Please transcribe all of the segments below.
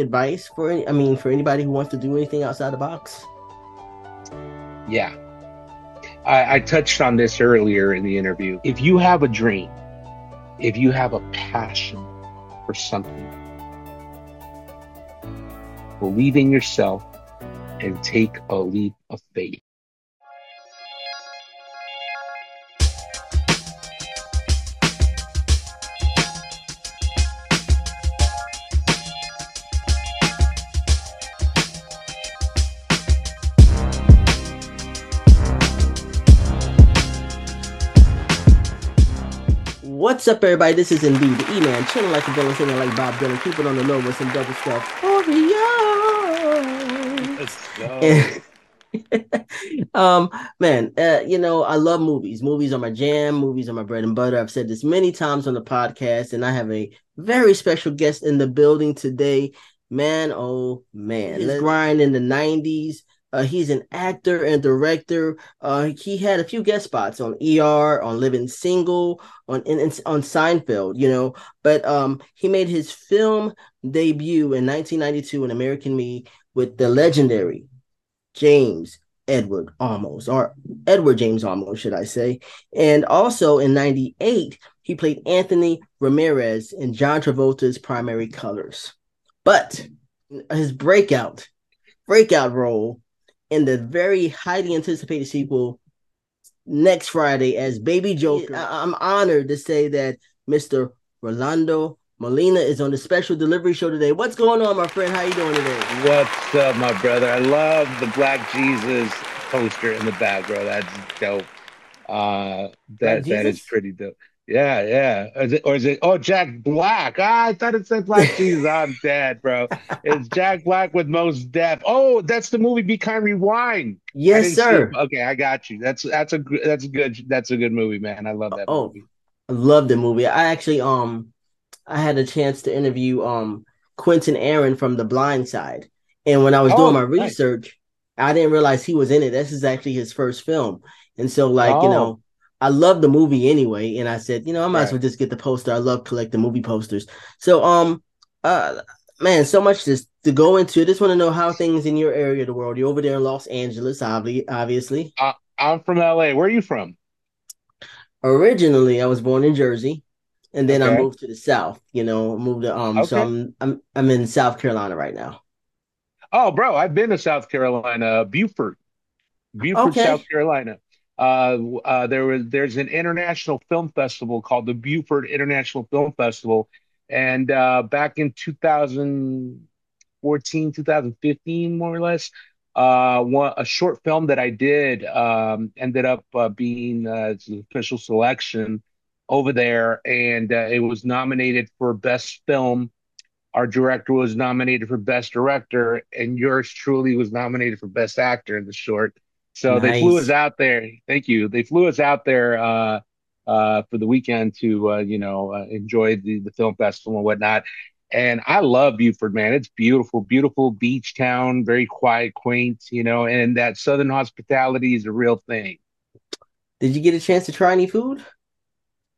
advice for any, I mean for anybody who wants to do anything outside the box? Yeah. I, I touched on this earlier in the interview. If you have a dream, if you have a passion for something, believe in yourself and take a leap of faith. What's up, everybody? This is indeed the E-Man, chilling like a villain, singing like Bob Dylan, keeping on the low with some double stuff. Oreo. Let's go. um, man, uh, you know, I love movies. Movies are my jam. Movies are my bread and butter. I've said this many times on the podcast, and I have a very special guest in the building today. Man, oh man, Let's grind in the '90s. Uh, he's an actor and director. Uh, he had a few guest spots on ER, on Living Single, on in, on Seinfeld, you know. But um, he made his film debut in 1992 in American Me with the legendary James Edward Olmos, or Edward James Olmos, should I say? And also in '98, he played Anthony Ramirez in John Travolta's Primary Colors. But his breakout breakout role in the very highly anticipated sequel next Friday as Baby Joker. I- am honored to say that Mr. Rolando Molina is on the special delivery show today. What's going on, my friend? How you doing today? What's up, my brother? I love the Black Jesus poster in the back, bro. That's dope. Uh, that that is pretty dope. Yeah, yeah. Is it, or is it? Oh, Jack Black. Ah, I thought it said Black Jesus. I'm dead, bro. It's Jack Black with Mos Def. Oh, that's the movie Be Kind Rewind. Yes, sir. Okay, I got you. That's that's a that's a good that's a good movie, man. I love that oh, movie. I love the movie. I actually um I had a chance to interview um Quinton Aaron from The Blind Side, and when I was oh, doing my nice. research, I didn't realize he was in it. This is actually his first film, and so like oh. you know I love the movie anyway, and I said, you know, I might right. as well just get the poster. I love collecting movie posters. So, um, uh, man, so much just to go into. I just want to know how things in your area of the world. You're over there in Los Angeles, obviously. Uh, I'm from LA. Where are you from? Originally, I was born in Jersey, and then okay. I moved to the South. You know, moved to um. Okay. So I'm I'm I'm in South Carolina right now. Oh, bro, I've been to South Carolina, Beaufort, Beaufort, okay. South Carolina uh, uh, there was there's an international film festival called the Beaufort International Film Festival, and uh, back in 2014, 2015, more or less, uh, one, a short film that I did um, ended up uh, being uh, the official selection over there, and uh, it was nominated for best film. Our director was nominated for best director, and yours truly was nominated for best actor in the short. So nice. they flew us out there. Thank you. They flew us out there uh, uh, for the weekend to uh, you know uh, enjoy the the film festival and whatnot. And I love Beaufort, man. It's beautiful, beautiful beach town, very quiet, quaint, you know, and that southern hospitality is a real thing. Did you get a chance to try any food?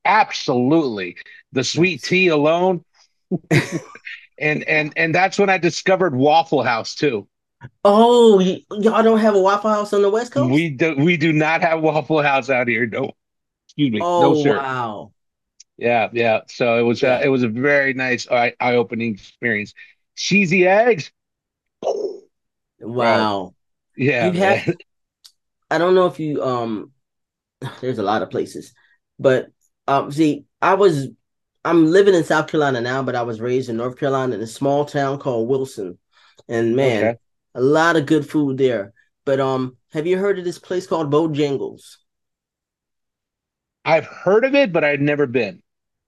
Absolutely. The sweet tea alone. and and and that's when I discovered Waffle House too. Oh, y- y'all don't have a Waffle House on the West Coast? We do. We do not have Waffle House out here. No, excuse me. Oh, no, sir. wow. Yeah, yeah. So it was. Uh, it was a very nice eye opening experience. Cheesy eggs. Wow. Yeah. Have, I don't know if you um. There's a lot of places, but um. See, I was. I'm living in South Carolina now, but I was raised in North Carolina in a small town called Wilson, and man. Okay a lot of good food there. But um, have you heard of this place called Bojangles? I've heard of it, but I've never been.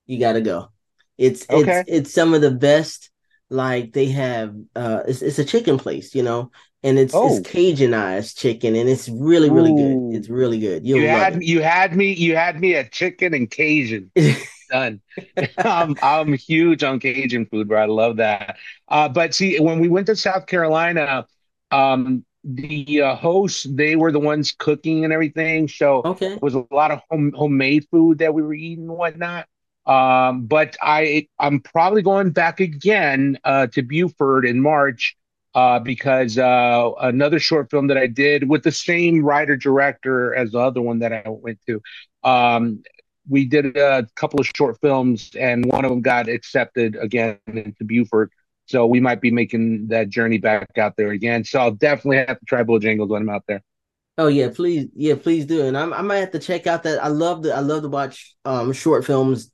You gotta go. It's okay. it's it's some of the best. Like they have, uh, it's it's a chicken place, you know, and it's oh. it's Cajunized chicken, and it's really really Ooh. good. It's really good. You'll you had it. you had me you had me at chicken and Cajun. Done. I'm I'm huge on Cajun food, bro. I love that. Uh, but see, when we went to South Carolina, um, the uh, hosts they were the ones cooking and everything, so okay. it was a lot of home homemade food that we were eating and whatnot. Um, but I I'm probably going back again uh, to Beaufort in March uh, because uh, another short film that I did with the same writer director as the other one that I went to. Um, we did a couple of short films, and one of them got accepted again into Beaufort. So we might be making that journey back out there again. So I'll definitely have to try Bojangles when I'm out there. Oh yeah, please, yeah, please do. And I'm, I might have to check out that. I love the I love to watch um short films.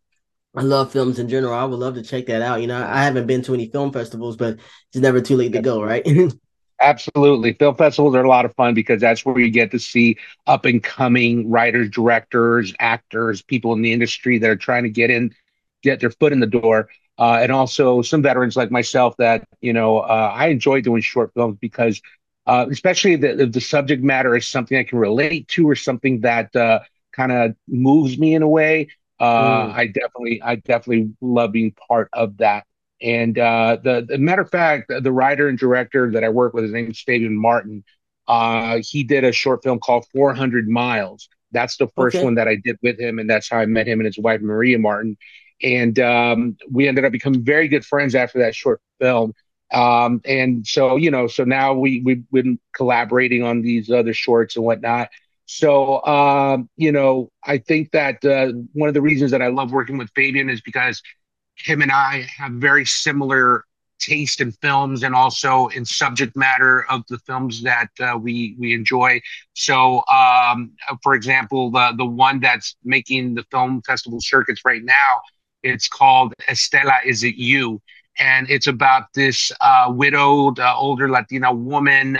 I love films in general. I would love to check that out. You know, I haven't been to any film festivals, but it's never too late to go, right? Absolutely. Film festivals are a lot of fun because that's where you get to see up and coming writers, directors, actors, people in the industry that are trying to get in, get their foot in the door. Uh, and also some veterans like myself that, you know, uh, I enjoy doing short films because, uh, especially the, the subject matter is something I can relate to or something that uh, kind of moves me in a way. Uh, mm. I definitely, I definitely love being part of that. And uh, the, the matter of fact, the writer and director that I work with, his name is Fabian Martin. Uh, he did a short film called 400 Miles. That's the first okay. one that I did with him, and that's how I met him and his wife Maria Martin. And um, we ended up becoming very good friends after that short film. Um, and so, you know, so now we we've been collaborating on these other shorts and whatnot. So, um, you know, I think that uh, one of the reasons that I love working with Fabian is because him and I have very similar taste in films and also in subject matter of the films that uh, we we enjoy. So, um, for example, the the one that's making the film festival circuits right now, it's called Estela. Is it you? And it's about this uh, widowed uh, older Latina woman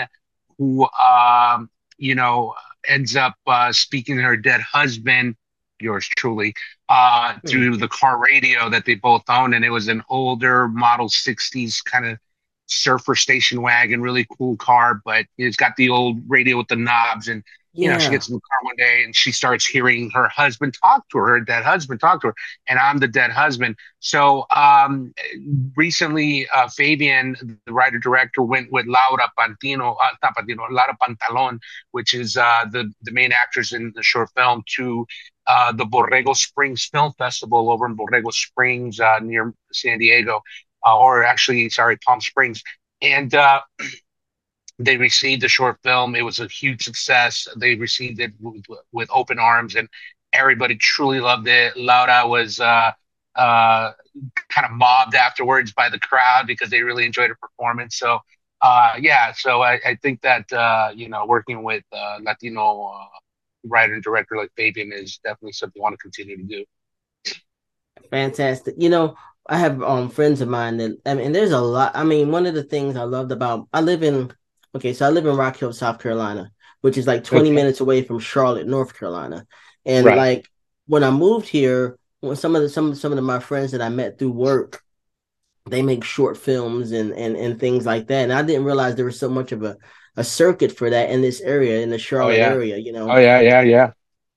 who, um, you know, ends up uh, speaking to her dead husband yours truly uh, hmm. through the car radio that they both own, and it was an older model '60s kind of surfer station wagon, really cool car, but it's got the old radio with the knobs and you yeah. know, she gets in the car one day and she starts hearing her husband talk to her, her dead husband talk to her, and I'm the dead husband. So um, recently, uh, Fabian, the writer director, went with Laura Pantino, uh, Pantino, Laura Pantalon, which is uh, the the main actress in the short film, to uh, the Borrego Springs Film Festival over in Borrego Springs uh, near San Diego, uh, or actually, sorry, Palm Springs, and they received the short film. It was a huge success. They received it with, open arms, and everybody truly loved it. Laura was uh, uh, kind of mobbed afterwards by the crowd because they really enjoyed her performance. So, uh, yeah, so I, I think that uh, you know working with uh, Latino uh, writer and director like Fabian is definitely something I want to continue to do. Fantastic. You know, I have um friends of mine that I mean, there's a lot. I mean, one of the things I loved about I live in Okay, so I live in Rock Hill, South Carolina, which is like 20 okay. minutes away from Charlotte, North Carolina. And right. like when I moved here, when some of the some some of the, my friends that I met through work, they make short films and and and things like that. And I didn't realize there was so much of a a circuit for that in this area, in the Charlotte oh, yeah. area, you know. Oh yeah, yeah, yeah.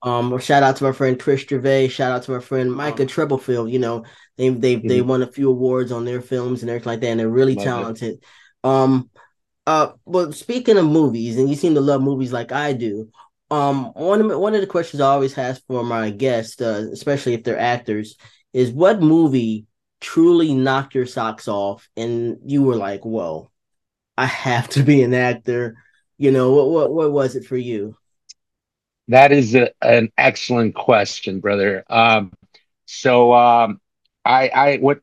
Um, shout out to my friend Chris Gervais. Shout out to my friend Micah oh. Treblefield. You know, they they mm-hmm. they won a few awards on their films and everything like that, and they're really Love talented. It. Um, uh, well, speaking of movies, and you seem to love movies like I do. Um, one of one of the questions I always ask for my guests, uh, especially if they're actors, is what movie truly knocked your socks off, and you were like, "Whoa, I have to be an actor." You know, what what what was it for you? That is a, an excellent question, brother. Um, so um, I I what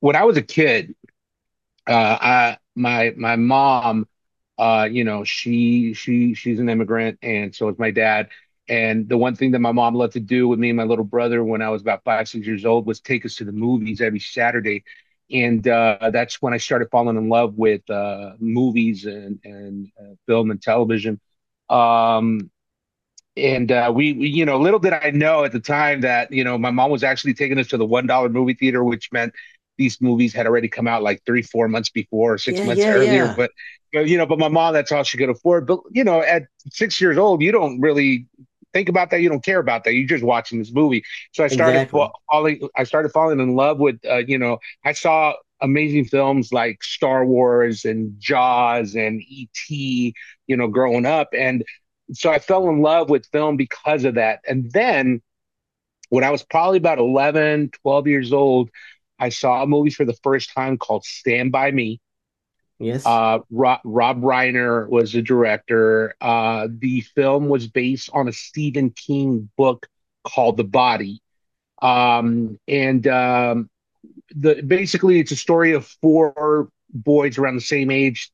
when I was a kid, uh, I my my mom, uh, you know, she she she's an immigrant, and so is my dad. And the one thing that my mom loved to do with me and my little brother when I was about five, six years old was take us to the movies every Saturday. And uh, that's when I started falling in love with uh, movies and, and uh, film and television. Um, and uh, we, we, you know, little did I know at the time that, you know, my mom was actually taking us to the $1 movie theater, which meant these movies had already come out like three, four months before, six yeah, months yeah, earlier. Yeah. But you know, but my mom, that's all she could afford. But you know, at six years old, you don't really think about that. You don't care about that. You're just watching this movie. So I started exactly. falling. I started falling in love with. Uh, you know, I saw amazing films like Star Wars and Jaws and E.T. You know, growing up, and so I fell in love with film because of that. And then when I was probably about 11, 12 years old, I saw a movie for the first time called Stand By Me. Yes. Uh, Rob, Rob Reiner was the director. Uh, the film was based on a Stephen King book called The Body. Um, and um, the basically it's a story of four boys around the same age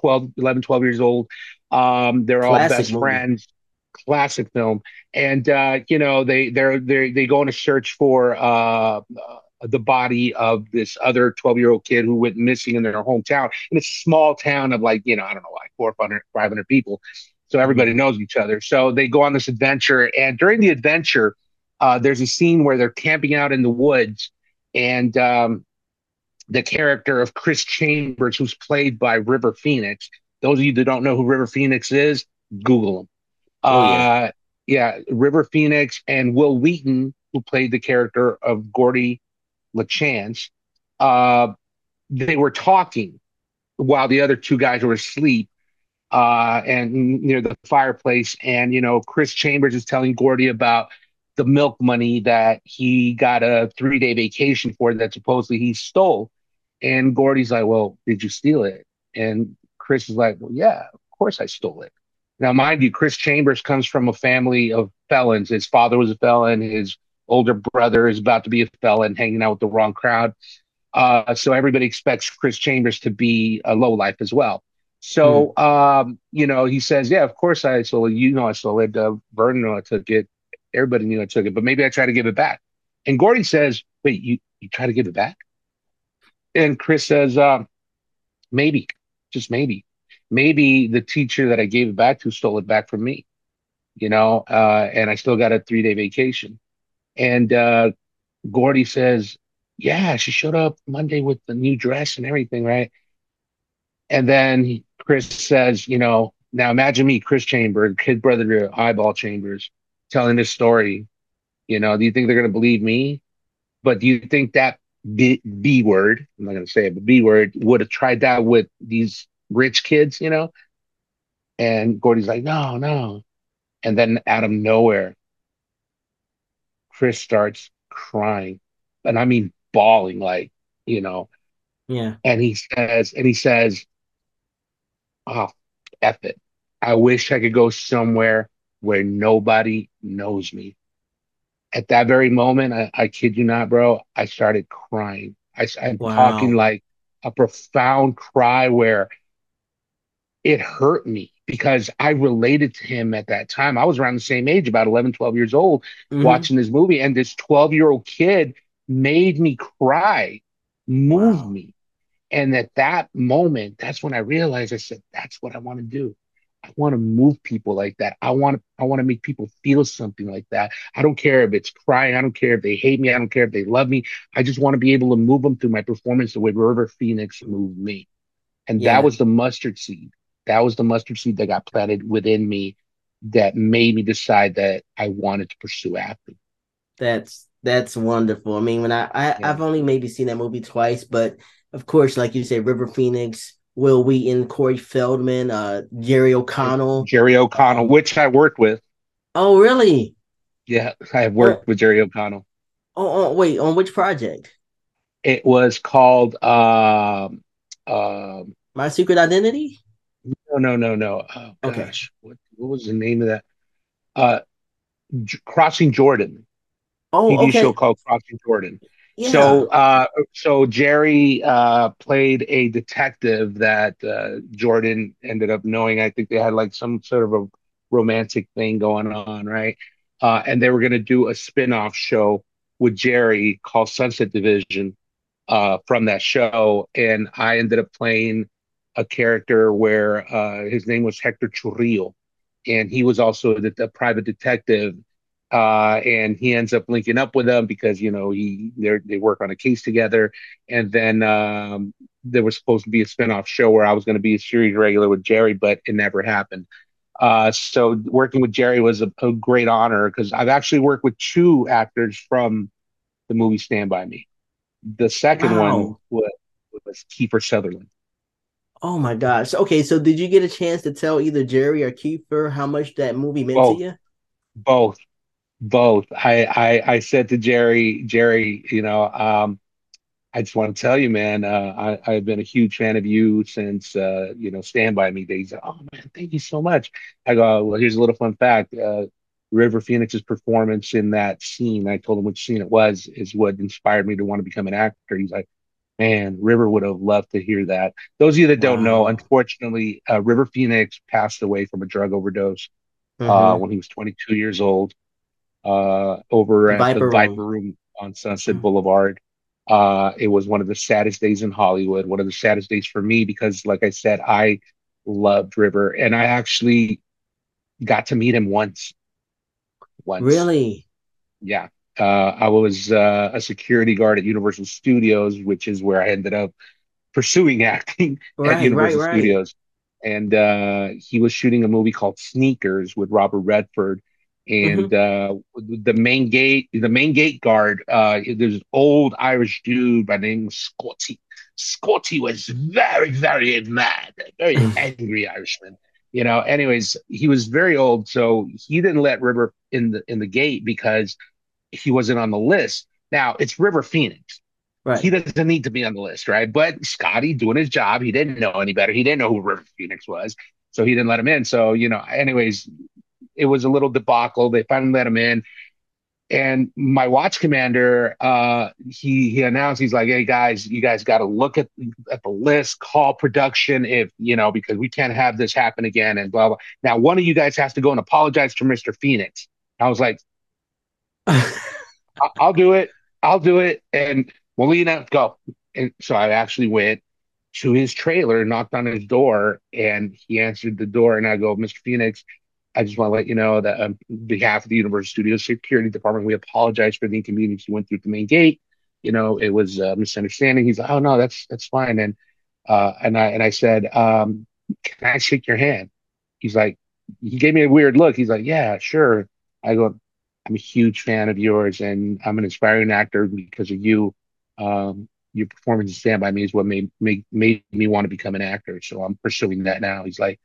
12 11 12 years old um, they're Classic all best movie. friends classic film and uh, you know they they're they they go on a search for uh, the body of this other 12 year old kid who went missing in their hometown and it's a small town of like you know i don't know like 400 500 people so everybody knows each other so they go on this adventure and during the adventure uh, there's a scene where they're camping out in the woods and um, the character of Chris Chambers, who's played by River Phoenix. Those of you that don't know who River Phoenix is, Google him. Oh, yeah. Uh, yeah, River Phoenix and Wil Wheaton, who played the character of Gordie LaChance, uh, they were talking while the other two guys were asleep uh, and near the fireplace. And, you know, Chris Chambers is telling Gordie about the milk money that he got a three day vacation for that supposedly he stole. And Gordie's like, Well, did you steal it? And Chris is like, Well, yeah, of course I stole it. Now, mind you, Chris Chambers comes from a family of felons. His father was a felon. His older brother is about to be a felon, hanging out with the wrong crowd. Uh, so everybody expects Chris Chambers to be a low life as well. So, mm. um, you know, he says, yeah, of course I stole. You know, I stole it. Uh, Vernon I took it. Everybody knew I took it, but maybe I try to give it back. And Gordie says, wait, you, you try to give it back? And Chris says, uh, maybe, just maybe. Maybe the teacher that I gave it back to stole it back from me, you know, uh, and I still got a three day vacation. And uh, Gordie says, yeah, she showed up Monday with the new dress and everything, right? And then Chris says, you know, now imagine me, Chris Chambers, kid brother to Eyeball Chambers, telling this story, you know, do you think they're going to believe me? But do you think that B, B word, I'm not going to say it, but B word would have tried that with these rich kids, you know? And Gordie's like, no, no. And then out of nowhere, Chris starts crying. And I mean, bawling, like, you know. Yeah. And he says, and he says, oh, F it. I wish I could go somewhere where nobody knows me. At that very moment, I, I kid you not, bro, I started crying. I, am wow. talking like a profound cry where it hurt me because I related to him at that time. I was around the same age, about 11, 12 years old, mm-hmm. watching this movie. And this 12 year old kid made me cry, moved wow. me. And at that moment, that's when I realized I said, that's what I want to do. I want to move people like that. I want to I want to make people feel something like that. I don't care if it's crying. I don't care if they hate me. I don't care if they love me. I just want to be able to move them through my performance the way River Phoenix moved me. And yeah. that was the mustard seed. That was the mustard seed that got planted within me that made me decide that I wanted to pursue acting. That's that's wonderful. I mean, when I, I yeah. I've only maybe seen that movie twice, but of course, like you say, River Phoenix, Wil Wheaton, Corey Feldman, uh, Jerry O'Connell. Jerry O'Connell, which I worked with. Oh, really? Yeah, I have worked oh. with Jerry O'Connell. Oh, oh, wait, on which project? It was called um, um, My Secret Identity. No, no, no, no. Oh, okay. Gosh, what, what was the name of that? Uh, J- Crossing Jordan. Oh, TV okay. show called Crossing Jordan. Yeah. So, uh, so Jerry uh, played a detective that uh, Jordan ended up knowing. I think they had like some sort of a romantic thing going on, right? Uh, and they were going to do a spin-off show with Jerry called Sunset Division uh, from that show, and I ended up playing a character where uh, his name was Hector Churrillo, and he was also a, a private detective uh, and he ends up linking up with them because you know he they work on a case together, and then um, there was supposed to be a spinoff show where I was going to be a series regular with Jerry, but it never happened. Uh, so working with Jerry was a, a great honor because I've actually worked with two actors from the movie Stand by Me. The second wow. one was, was Kiefer Sutherland. Oh my gosh! Okay, so did you get a chance to tell either Jerry or Kiefer how much that movie meant Both. to you? Both Both. I, I I said to Jerry, Jerry, you know, um, I just want to tell you, man, uh, I, I've been a huge fan of you since uh, you know, Stand By Me days. Oh man, thank you so much. I go, well, here's a little fun fact. Uh, River Phoenix's performance in that scene, I told him which scene it was, is what inspired me to want to become an actor. He's like, man, River would have loved to hear that. Those of you that don't know, unfortunately, uh, River Phoenix passed away from a drug overdose uh, hmm when he was 22 years old uh, over The at the Viper Viper Room. Room on Sunset Mhm. Boulevard. Uh, it was one of the saddest days in Hollywood, one of the saddest days for me because, like I said, I loved River and I actually got to meet him once. Once. Really? Yeah. Uh, I was uh, a security guard at Universal Studios, which is where I ended up pursuing acting at Right, right, Universal right. Studios. And uh, he was shooting a movie called Sneakers with Robert Redford. And uh, the main gate, the main gate guard, uh, there's an old Irish dude by the name of Scotty. Scotty was very, very mad, very angry Irishman. You know, anyways, he was very old, so he didn't let River in the in the gate because he wasn't on the list. Now it's River Phoenix he doesn't need to be on the list, right? But Scotty doing his job, he didn't know any better. He didn't know who River Phoenix was, so he didn't let him in. So you know, anyways, it was a little debacle. They finally let him in, and my watch commander, uh, he he announced he's like, "Hey guys, you guys got to look at at the list, call production if you know because we can't have this happen again." And blah blah. Now, one of you guys has to go and apologize to Mister Phoenix. I was like, I'll do it. I'll do it. And Molina, go. And so I actually went to his trailer, knocked on his door, and he answered the door. And I go, Mr. Phoenix, I just want to let you know that on behalf of the Universal Studios Security Department, we apologize for the inconvenience you went through the main gate. You know, it was a misunderstanding. He's like, oh no, that's that's fine. And uh, and I and I said, um, can I shake your hand? He's like, he gave me a weird look. He's like, yeah, sure. I go, I'm a huge fan of yours, and I'm an inspiring actor because of you. Um, your performance in Stand By Me is what made, made made me want to become an actor. So I'm pursuing that now. He's like,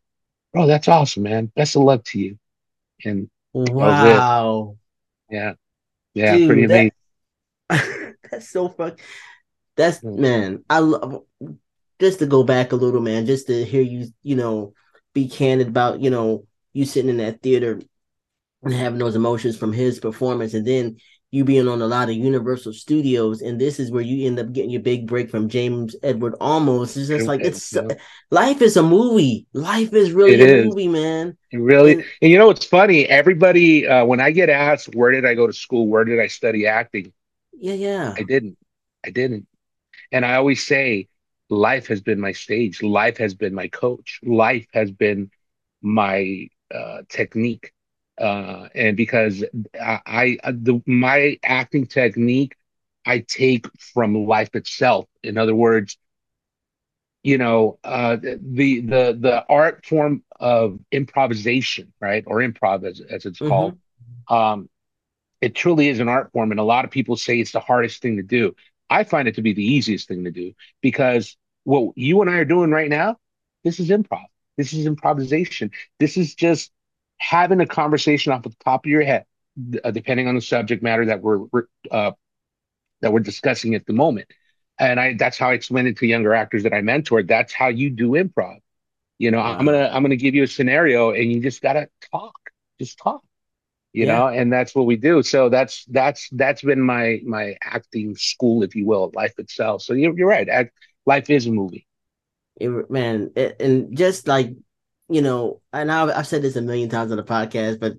bro, that's awesome, man. Best of luck to you. And that. Wow. Yeah, yeah, pretty Dude, that amazing. that's so fun. That's man, I love just to go back a little, man, just to hear you, you know, be candid about, you know, you sitting in that theater and having those emotions from his performance, and then you being on a lot of Universal Studios, and this is where you end up getting your big break from James Edward Olmos. It's just like it's Yeah. life is a movie. Life is really It a is. movie, man. It really, And and you know it's funny? Everybody, uh, when I get asked where did I go to school, where did I study acting, yeah, yeah. I didn't. I didn't. And I always say, life has been my stage. Life has been my coach. Life has been my uh, technique. Uh, and because I, I the my acting technique, I take from life itself. In other words, you know, uh, the the the art form of improvisation, right, or improv as as it's hmm called. Um, it truly is an art form, and a lot of people say it's the hardest thing to do. I find it to be the easiest thing to do because what you and I are doing right now, this is improv. This is improvisation. This is just having a conversation off the top of your head, uh, depending on the subject matter that we're uh, that we're discussing at the moment. And I that's how I explain it to younger actors that I mentor. That's how you do improv. You know, I'm gonna I'm gonna give you a scenario, and you just gotta talk, just talk you Yeah. know and that's what we do so that's that's that's been my my acting school if you will life itself so you're, you're right act, life is a movie It, man, it, and just like you know, and I've, I've said this a million times on the podcast, but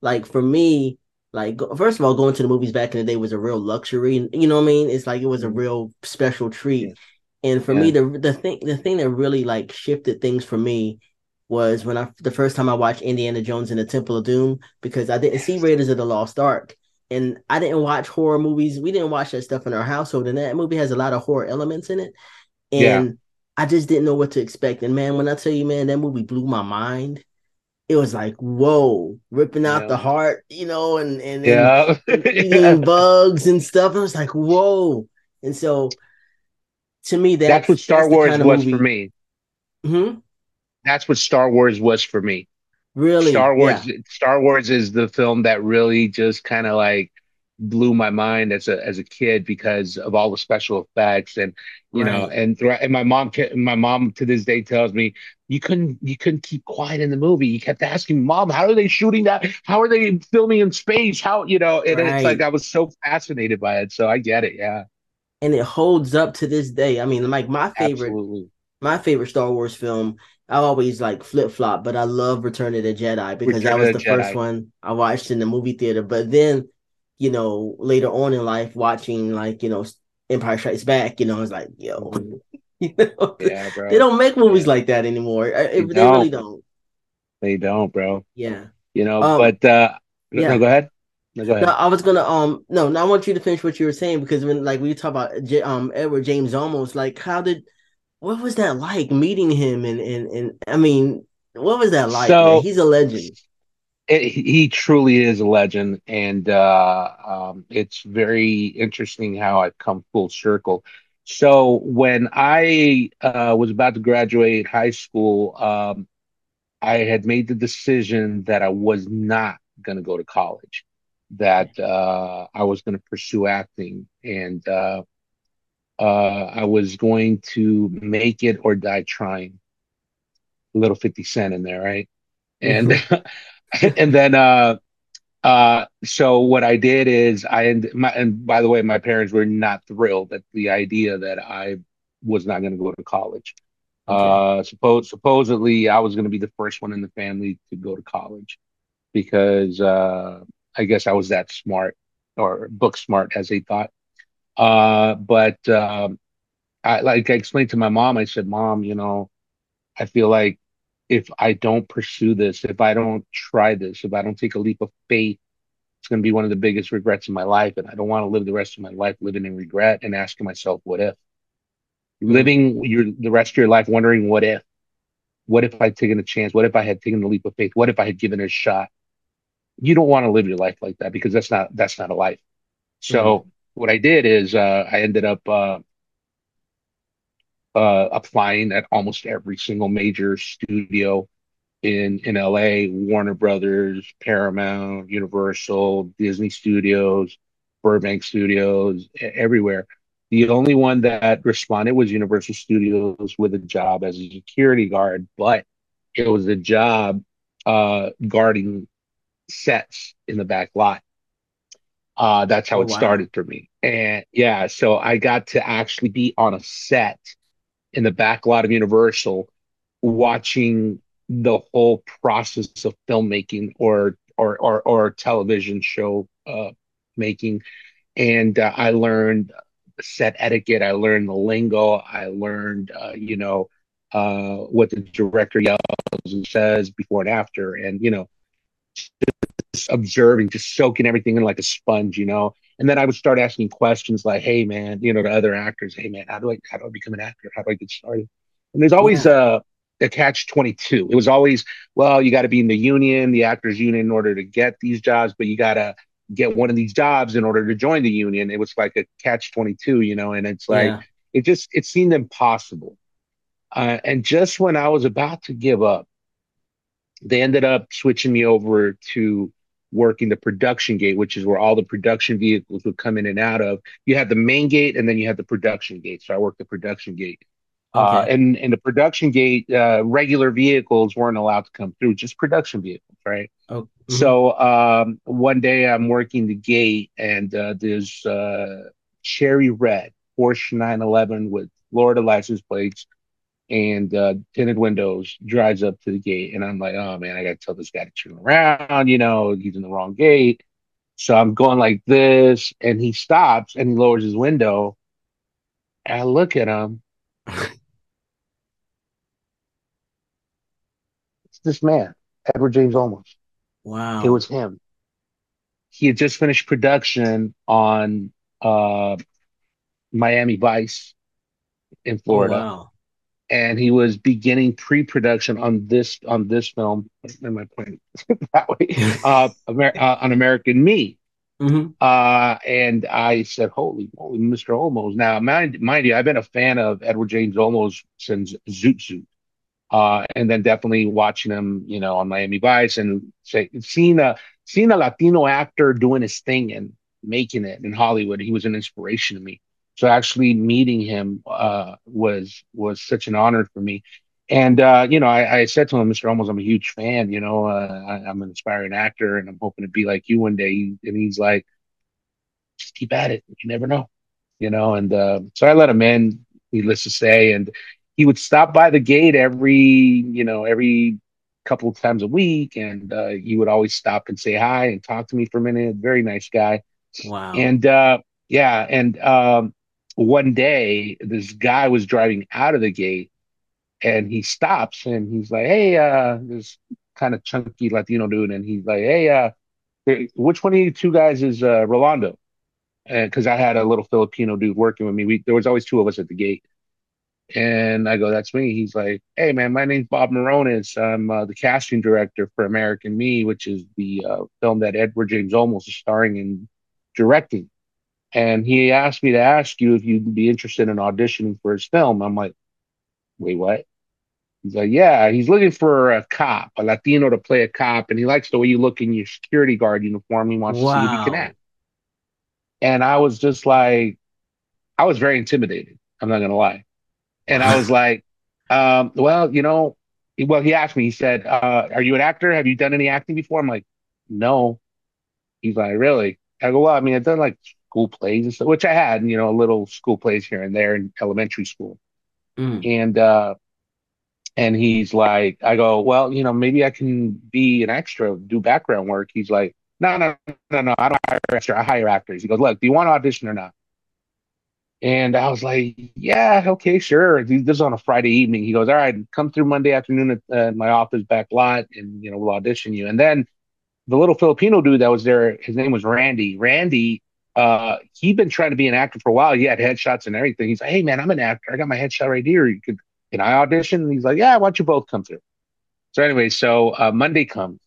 like for me, like first of all, going to the movies back in the day was a real luxury. You know what I mean? It's like it was a Mhm. real special yeah treat. And for yeah me, the the thing the thing that really like shifted things for me was when I the first time I watched Indiana Jones and the Temple of Doom because I didn't see Raiders of the Lost Ark. And I didn't watch horror movies. We didn't watch that stuff in our household. And that movie has a lot of horror elements in it yeah and I just didn't know what to expect. And man, when I tell you, man, that movie blew my mind. It was like, whoa, ripping out yeah the heart, you know, and and and, yeah and eating bugs and stuff. I was like, whoa. And so to me, that's what star that's wars kind of was for movie. me Mhm. that's what star wars was for me Really? Star Wars Yeah. Star Wars is the film that really just kind of like blew my mind as a as a kid because of all the special effects and you know and throughout and my mom my mom to this day tells me you couldn't you couldn't keep quiet in the movie. You kept asking mom how are they shooting that? How are they filming in space? How you know? And it's like I was so fascinated by it so I get it yeah. And it holds up to this day. I mean, like my favorite absolutely. my favorite Star Wars film, I always like flip flop, but I love Return of the Jedi because that was the the first one I watched in the movie theater. But then, you know, later on in life, watching like, you know, Empire Strikes Back, you know, it's like, yo, you know, yeah they don't make movies yeah. like that anymore. They they really don't. they don't bro. Yeah. you know Um, but uh no yeah. go ahead. No go No, ahead. I was gonna um no, no, I want you to finish what you were saying because when like we talk about J- um Edward James Olmos like how did what was that like meeting him and and and I mean what was that like man? So he's a legend it, he truly is a legend, and uh, um, it's very interesting how I've come full circle. So when I uh, was about to graduate high school, um, I had made the decision that I was not going to go to college, that uh, I was going to pursue acting, and uh, uh, I was going to make it or die trying. A little 50 Cent in there, right? And hmm and then uh Uh, so what I did is I and my and by the way, my parents were not thrilled at the idea that I was not going to go to college. okay Uh, suppose supposedly I was going to be the first one in the family to go to college because uh, I guess I was that smart or book smart as they thought. Uh, but um, I like I explained to my mom, I said, Mom, you know, I feel like if I don't pursue this, if I don't try this, if I don't take a leap of faith it's going to be one of the biggest regrets in my life. And I don't want to live the rest of my life living in regret and asking myself, what if? Living your the rest of your life wondering, what if? What if I'd taken a chance? What if I had taken the leap of faith? What if I had given it a shot? You don't want to live your life like that because that's not that's not a life. So what I did is uh, I ended up uh, uh, applying at almost every single major studio in in LA, Warner Brothers, Paramount, Universal, Disney Studios, Burbank Studios, everywhere. The only one that responded was Universal Studios with a job as a security guard, but it was a job uh, guarding sets in the back lot. Uh, that's how oh it wow started for me. And yeah, so I got to actually be on a set in the back lot of Universal watching the whole process of filmmaking or or or, or television show uh, making, and uh, I learned set etiquette. I learned the lingo. I learned, uh, you know, uh, what the director yells and says before and after, and you know, just observing, just soaking everything in like a sponge, you know. And then I would start asking questions like, "Hey, man," you know, to other actors, "Hey, man, how do I how do I become an actor? How do I get started?" And there's always yeah a a catch 22. It was always, well, you got to be in the union, the actors union in order to get these jobs, but you got to get one of these jobs in order to join the union. It was like a catch 22, you know, and it's like yeah it just it seemed impossible. Uh, and just when I was about to give up, they ended up switching me over to working the production gate, which is where all the production vehicles would come in and out of. You had the main gate and then you had the production gate. So I worked the production gate. Uh, and and the production gate, uh, regular vehicles weren't allowed to come through, just production vehicles, right? oh mhm. So um, one day I'm working the gate and uh, there's uh, cherry red Porsche 911 with Florida license plates and uh, tinted windows drives up to the gate. And I'm like, oh man, I got to tell this guy to turn around. You know, he's in the wrong gate. So I'm going like this, and he stops and he lowers his window. And I look at him. It's this man, Edward James Olmos. Wow. It was him. He had just finished production on uh, Miami Vice in oh Florida wow and he was beginning pre-production on this on this film. Am I pointing that way? Uh, Amer uh, on American Me. hmm Uh, and I said, "Holy moly, Mr. Olmos!" Now, mind mind you, I've been a fan of Edward James Olmos since Zoot Suit. Uh, and then definitely watching him, you know, on Miami Vice and say, seeing a seeing a Latino actor doing his thing and making it in Hollywood, he was an inspiration to me. So actually meeting him uh, was was such an honor for me. And uh, you know, I, I, said to him, Mr. Olmos, I'm a huge fan. You know, uh, I, am an aspiring actor, and I'm hoping to be like you one day. And he's like, just keep at it. You never know. You know, and uh, so I let him in. Needless to say, and he would stop by the gate every, you know, every couple of times a week, and uh, he would always stop and say hi and talk to me for a minute. Very nice guy. Wow. And uh, yeah, and um, one day this guy was driving out of the gate and he stops and he's like, Hey, uh, this kind of chunky Latino dude, and he's like, Hey, uh, which one of you two guys is uh, Rolando? And because I had a little Filipino dude working with me. We, there was always two of us at the gate. And I go, That's me. He's like, Hey, man, my name's Bob Morones. I'm uh, the casting director for American Me, which is the uh, film that Edward James Olmos is starring in directing. And he asked me to ask you if you'd be interested in auditioning for his film. I'm like, Wait, what? He's like, yeah, he's looking for a cop, a Latino to play a cop, and he likes the way you look in your security guard uniform. He wants wow. to see if you can act. And I was just like, I was very intimidated. I'm not gonna lie. And I was like, um, well, you know, well, he asked me, he said, uh, are you an actor? Have you done any acting before? I'm like, no. He's like, really? I go, well, I mean, I've done like school plays and stuff, which I had, you know, a little school plays here and there in elementary school. Mm. And uh, and he's like, I go, well, you know, maybe I can be an extra, do background work. He's like, no, no, no, no, I don't hire extra, I hire actors. He goes, look, do you want to audition or not? And I was like, yeah, okay, sure. This is on a Friday evening. He goes, all right, come through Monday afternoon at uh, my office back lot, and you know we'll audition you. And then the little Filipino dude that was there, his name was Randy. Randy, uh, he'd been trying to be an actor for a while. He had headshots and everything. He's like, hey man, I'm an actor. I got my headshot right here. You could can I audition? And he's like, yeah, why don't you both come through? So anyway, so uh, Monday comes.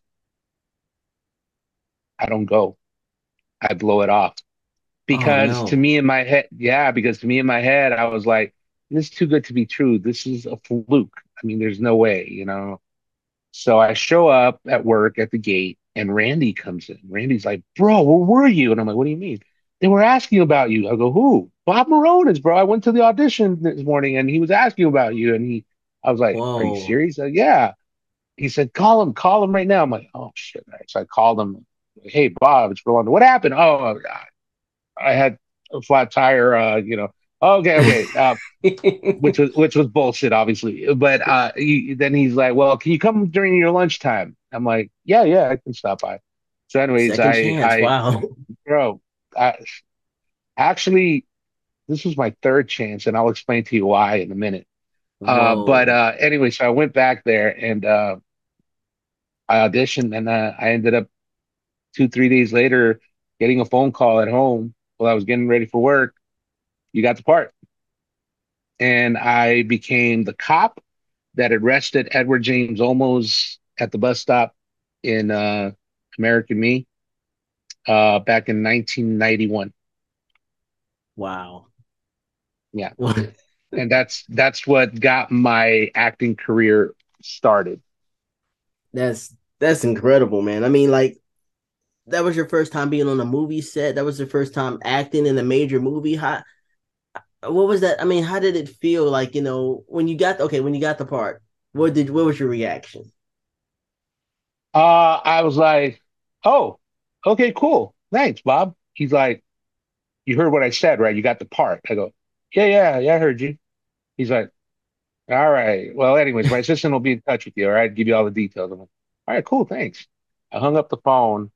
I don't go. I blow it off because oh, no. to me in my head, yeah, because to me in my head, I was like, this is too good to be true. This is a fluke. I mean, there's no way, you know. So I show up at work at the gate, and Randy comes in. Randy's like, bro, where were you? And I'm like, what do you mean? They were asking about you. I go, who? Bob Morones, bro. I went to the audition this morning and he was asking about you. And he, I was like, Whoa. are you serious? Said, yeah. He said, call him, call him right now. I'm like, oh shit. Right. So I called him. Hey, Bob, it's Rolando. What happened? Oh, I had a flat tire. Uh, you know. Okay, okay. Uh, which was which was bullshit, obviously. But uh, he, then he's like, "Well, can you come during your lunchtime?" I'm like, "Yeah, yeah, I can stop by." So, anyways, Second I, chance. I, wow, bro, I, actually, this was my third chance, and I'll explain to you why in a minute. Uh, but uh, anyway, so I went back there and uh, I auditioned, and uh, I ended up two, three days later getting a phone call at home while I was getting ready for work. You got the part. And I became the cop that arrested Edward James Olmos at the bus stop in uh, American Me uh, back in 1991. Wow. Yeah. and that's that's what got my acting career started. That's that's incredible, man. I mean, like that was your first time being on a movie set. That was your first time acting in a major movie. How what was that? I mean, how did it feel like, you know, when you got okay, when you got the part? What did what was your reaction? Uh I was like, "Oh, okay, cool. Thanks, Bob." He's like, "You heard what I said, right? You got the part." I go, yeah, yeah, yeah, I heard you. He's like, all right. Well, anyways, my assistant will be in touch with you. All right, give you all the details. I'm like, all right, cool, thanks. I hung up the phone,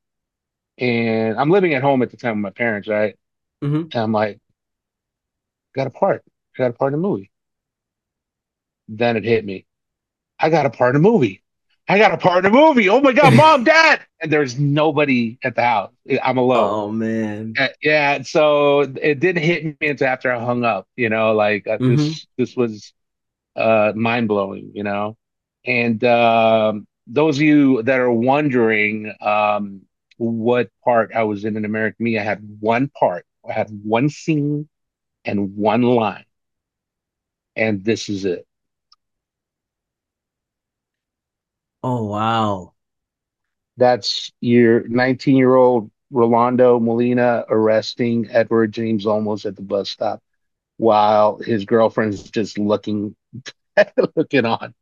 and I'm living at home at the time with my parents, right? Mm-hmm. And I'm like, got a part. I got a part in the movie. Then it hit me. I got a part in the movie. I got a part in the movie. Oh my god, mom, dad, and there's nobody at the house. I'm alone. Oh man. Uh, yeah. So it didn't hit me until after I hung up. You know, like uh, mm-hmm. this this was uh, mind blowing. You know, and um, those of you that are wondering um, what part I was in in American Me, I had one part. I had one scene and one line, and this is it. Oh wow. That's your 19 year old Rolando Molina arresting Edward James Olmos at the bus stop while his girlfriend's just looking looking on.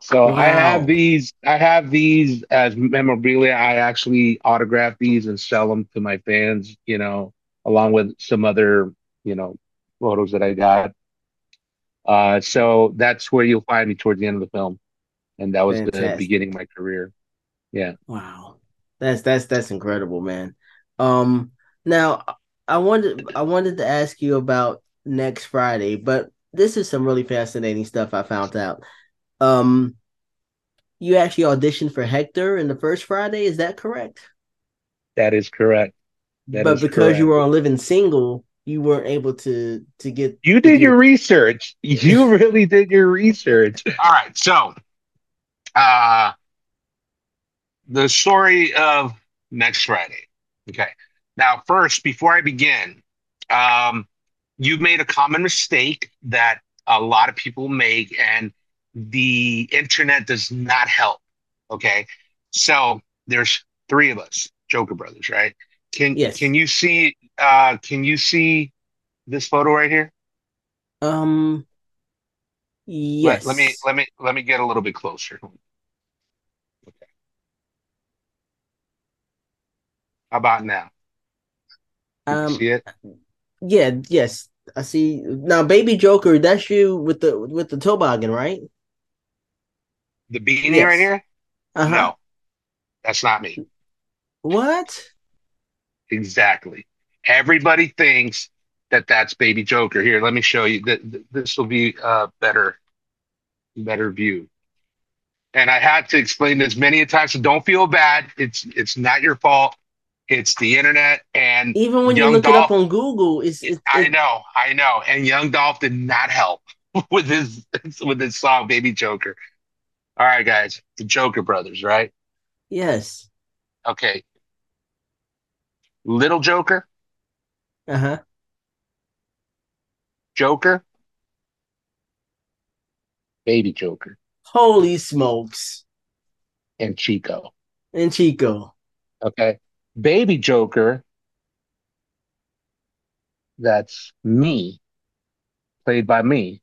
So I have these I have these as memorabilia. I actually autograph these and sell them to my fans, you know, along with some other, you know, photos that I got. Uh, so that's where you'll find me towards the end of the film. And that was the beginning of my career. Yeah. Wow. That's that's that's incredible, man. Um now I wanted I wanted to ask you about next Friday, but this is some really fascinating stuff I found out. Um you actually auditioned for Hector in the first Friday, is that correct? That is correct. That But is because you were on Living Single, you weren't able to to get You to did your research. You really did your research. All right. So, uh, the story of next Friday. Okay. Now, first, before I begin, um, you've made a common mistake that a lot of people make, and the internet does not help. Okay. So there's three of us, Joker Brothers, right? Can can you see uh can you see this photo right here? Um Let let me let me let me get a little bit closer. How about now? Um yeah, yes. I see now baby Joker, that's you with the with the toboggan, right? The beanie right here? Uh-huh. No, that's not me. What? Exactly. Everybody thinks that that's Baby Joker. Here, let me show you. Th- th- This will be a better better view. And I had to explain this many a times, so don't feel bad. It's it's not your fault. It's the internet and Even when you look it up on Google, it's it, I know, I know. And young Dolph did not help with his with his song Baby Joker. All right, guys, the Joker Brothers, right? yes. Okay, Little Joker, Uh-huh. Joker, Baby Joker, Holy smokes. and Chico. And Chico. Okay, Baby Joker, that's me, played by me.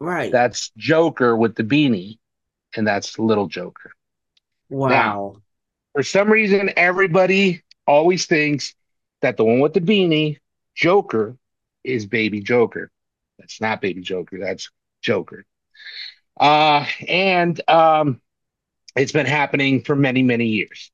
Right. That's Joker with the beanie, and that's Little Joker. Now, Wow. for some reason, everybody always thinks that the one with the beanie, Joker, is Baby Joker. That's not Baby Joker. That's Joker. Uh, and um, it's been happening for many, many years.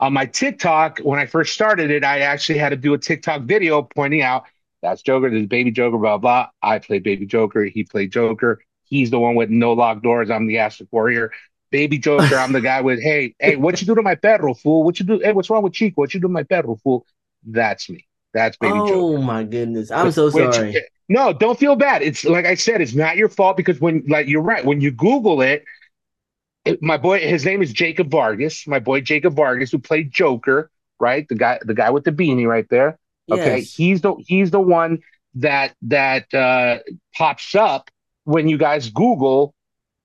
On my TikTok, when I first started it, I actually had to do a TikTok video pointing out that's Joker, this is Baby Joker, blah, blah. I played Baby Joker. He played Joker. He's the one with no locked doors. I'm the Aztec Warrior. Baby Joker, I'm the guy with, hey, hey, what you do to my perro, fool? What you do? Hey, what's wrong with Chico? What you do to my perro, fool? That's me. That's Baby oh Joker. Oh, my goodness. I'm Which, so which, sorry. no, don't feel bad. It's like I said, it's not your fault because when, like, you're right. When you Google it, my boy, his name is Jacob Vargas. My boy Jacob Vargas, who played Joker, right? The guy, the guy with the beanie right there. Okay, Yes. he's the he's the one that that uh, pops up when you guys Google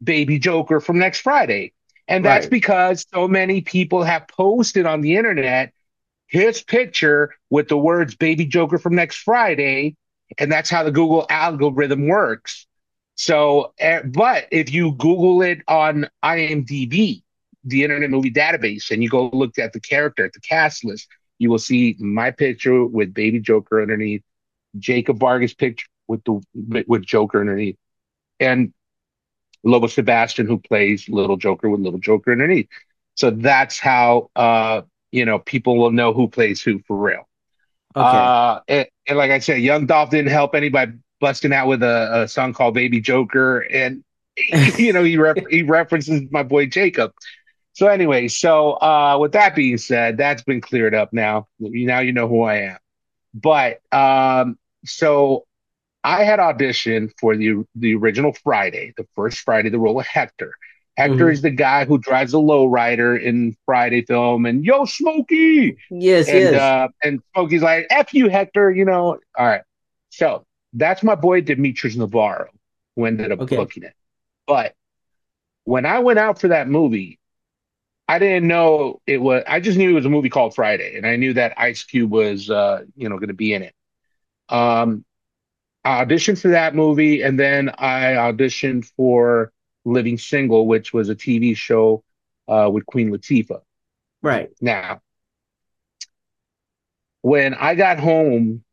Baby Joker from next Friday, and that's Right. because so many people have posted on the internet his picture with the words Baby Joker from next Friday, and that's how the Google algorithm works. So, uh, but if you Google it on IMDb, the Internet Movie Database, and you go look at the character, at the cast list, you will see my picture with Baby Joker underneath, Jacob Vargas picture with the with Joker underneath, and Lobo Sebastian who plays Little Joker with Little Joker underneath. So that's how uh, you know people will know who plays who for real. Okay. Uh, and, and like I said, Young Dolph didn't help anybody busting out with a, a song called Baby Joker, and you know he ref- he references my boy Jacob. So anyway, so uh, with that being said, that's been cleared up now. Now you know who I am. But um, so I had auditioned for the the original Friday, the first Friday, the role of Hector. Hector hmm is the guy who drives a lowrider in Friday film, and yo, Smokey, Yes, and yes. uh, and Smokey's like, "F you, Hector," you know. All right, so that's my boy Demetrius Navarro, who ended up Okay. booking it. But when I went out for that movie, I didn't know it was. I just knew it was a movie called Friday, and I knew that Ice Cube was, uh, you know, going to be in it. Um, I auditioned for that movie, and then I auditioned for Living Single, which was a TV show uh, with Queen Latifah. Right. Now, when I got home,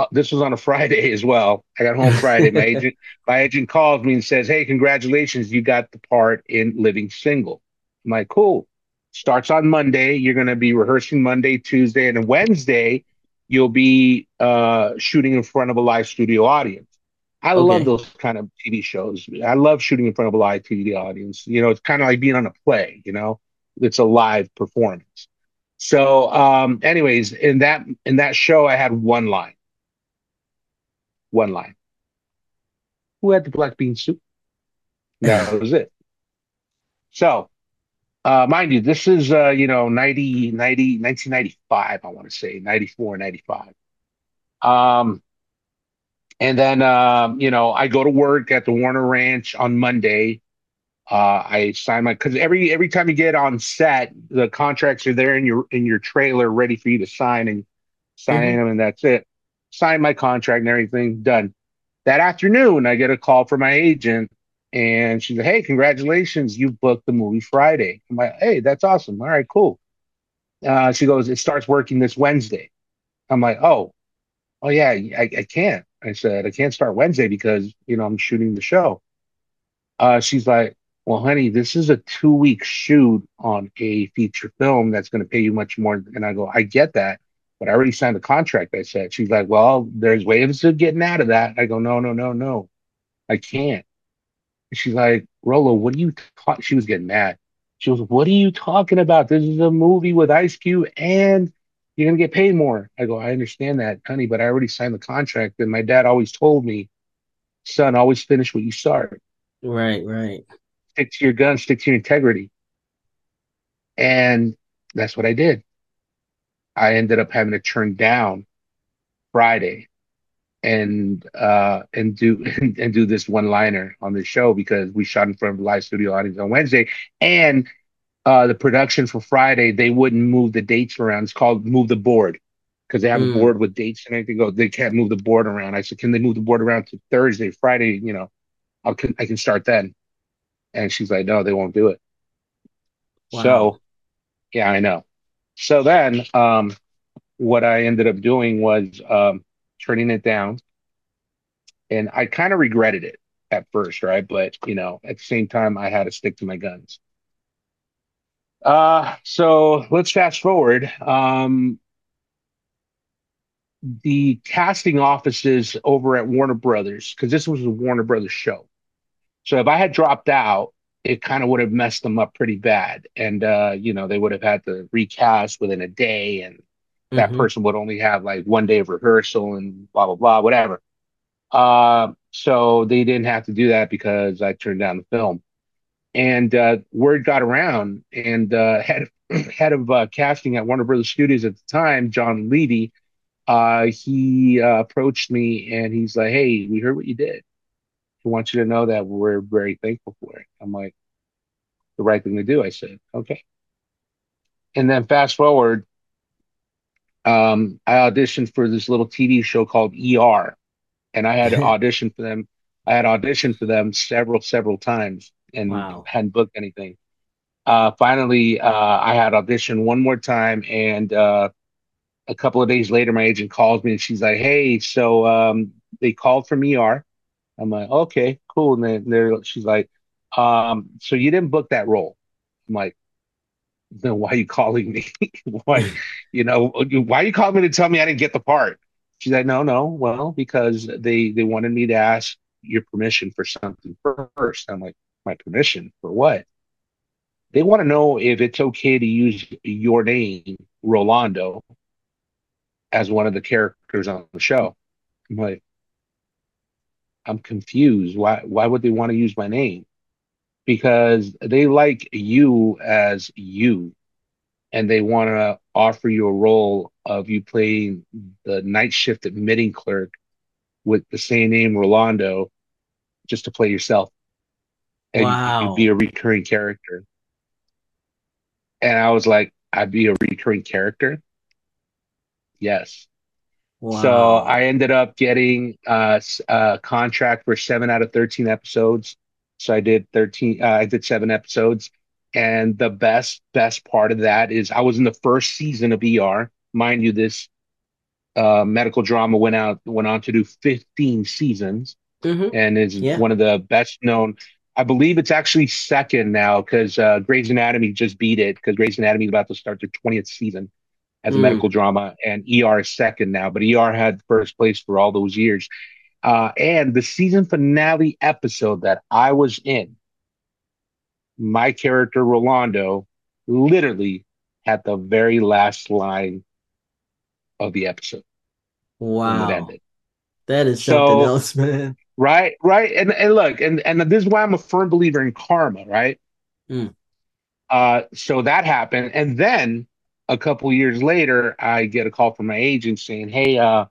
uh, this was on a Friday as well. I got home Friday. My agent, my agent calls me and says, "Hey, congratulations, you got the part in Living Single." I'm like, "Cool." Starts on Monday. You're going to be rehearsing Monday, Tuesday, and Wednesday. You'll be uh, shooting in front of a live studio audience. I Okay. love those kind of TV shows. I love shooting in front of a live TV audience. You know, it's kind of like being on a play. You know, it's a live performance. So, um, anyways, in that in that show, I had one line. One line. Who had the black bean soup? Yeah. That was it. So, uh, mind you, this is, uh, you know, 90, 90, 1995, I want to say, 94, 95. Um, and then, um, you know, I go to work at the Warner Ranch on Monday. Uh, I sign my, because every every time you get on set, the contracts are there in your in your trailer ready for you to sign and sign hmm them, and that's it. Sign my contract and everything, done. That afternoon, I get a call from my agent, and she's like, "Hey, congratulations, you booked the movie Friday." I'm like, "Hey, that's awesome. All right, cool." Uh, she goes, "It starts working this Wednesday." I'm like, "Oh, oh yeah, I, I can't." I said, "I can't start Wednesday because you know I'm shooting the show." Uh, she's like, "Well, honey, this is a two week shoot on a feature film that's going to pay you much more." And I go, "I get that." But I already signed the contract. I said, she's like, well, there's ways of getting out of that. I go, no, no, no, no, I can't. She's like, Rolo, what are you talking? She was getting mad. She was, what are you talking about? This is a movie with Ice Cube and you're gonna get paid more. I go, I understand that, honey, but I already signed the contract. And my dad always told me, son, always finish what you start. Right, right. Stick to your gun, stick to your integrity. And that's what I did. I ended up having to turn down Friday and uh and do and do this one liner on the show because we shot in front of a live studio audience on Wednesday and uh, the production for Friday, they wouldn't move the dates around. It's called move the board because they have a Mm, board with dates and everything. Go, they can't move the board around. I said, can they move the board around to Thursday, Friday? You know, I can I can start then. And she's like, no, they won't do it. wow. So yeah, I know. So then, um, what I ended up doing was um, turning it down, and I kind of regretted it at first, right? But you know, at the same time, I had to stick to my guns. Uh, so let's fast forward. Um, the casting offices over at Warner Brothers, because this was a Warner Brothers show. So if I had dropped out, it kind of would have messed them up pretty bad. And uh, you know, they would have had to recast within a day, and that hmm person would only have like one day of rehearsal and blah blah blah, whatever. Uh, so they didn't have to do that because I turned down the film. And uh, word got around, and uh, head head of uh, casting at Warner Brothers Studios at the time, John Levey, uh, he uh, approached me and he's like, "Hey, we heard what you did. We want you to know that we're very thankful for it." I'm like, "The right thing to do," I said. Okay. And then fast forward, um, I auditioned for this little TV show called ER, and I had auditioned for them. I had auditioned for them several, several times and Wow. hadn't booked anything. Uh, finally, uh, I had auditioned one more time, and uh, a couple of days later, my agent calls me and she's like, "Hey, so um, they called from ER." I'm like, "Okay, cool." And then they're, she's like, um, "So you didn't book that role?" I'm like, "Then why are you calling me? Why, you know, why are you calling me to tell me I didn't get the part?" She's like, "No, no, well, because they they wanted me to ask your permission for something first. I'm like, "My permission for what?" They want to know if it's okay to use your name, Rolando, as one of the characters on the show. I'm like, I'm confused. Why why would they want to use my name? Because they like you as you, and they want to offer you a role of you playing the night shift admitting clerk with the same name, Rolando, just to play yourself, and you'd be a recurring character. and I was like, I'd be a recurring character. Yes. Wow. So I ended up getting uh, a contract for seven out of 13 episodes. So I did 13, uh, I did seven episodes. And the best, best part of that is I was in the first season of ER. Mind you, this uh, medical drama went out, went on to do 15 seasons mm-hmm. and is yeah. one of the best known. I believe it's actually second now because uh, Grey's Anatomy just beat it because Grey's Anatomy is about to start their 20th season as a mm. medical drama, and ER is second now, but ER had first place for all those years. Uh, and the season finale episode that I was in, my character Rolando literally had the very last line of the episode. Wow. That is something so, else, man. Right, right. And and look, and and this is why I'm a firm believer in karma, right? Mm. Uh, so that happened. And then a couple years later, I get a call from my agent saying, Hey, uh,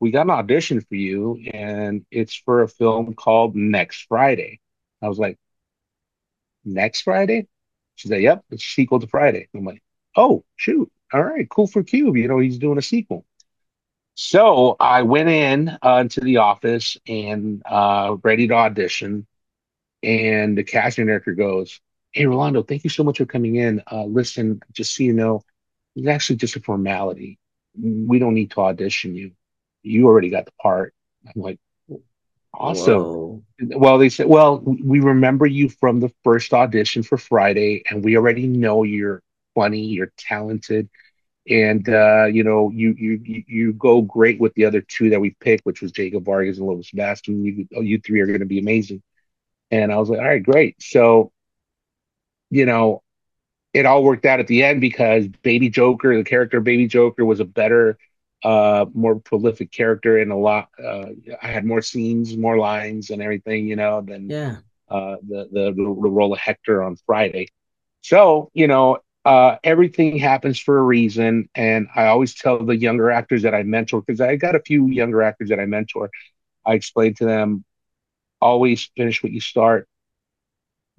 we got an audition for you, and it's for a film called Next Friday. I was like, Next Friday? She said, Yep, it's a sequel to Friday. I'm like, Oh, shoot. All right, cool for Cube. You know, he's doing a sequel. So I went in uh, into the office and uh, ready to audition. And the casting director goes, Hey, Rolando, thank you so much for coming in. Uh, listen, just so you know, it's actually just a formality. We don't need to audition you. You already got the part. I'm like, awesome. Whoa. Well, they said, well, we remember you from the first audition for Friday, and we already know you're funny, you're talented, and uh, you know you you you go great with the other two that we picked, which was Jacob Vargas and Lobo Sebastian. You you three are going to be amazing. And I was like, all right, great. So, you know, it all worked out at the end because Baby Joker, the character Baby Joker, was a better, uh, more prolific character and a lot. Uh, I had more scenes, more lines, and everything, you know, than yeah. uh, the, the the role of Hector on Friday. So you know, uh, everything happens for a reason, and I always tell the younger actors that I mentor because I got a few younger actors that I mentor. I explain to them, always finish what you start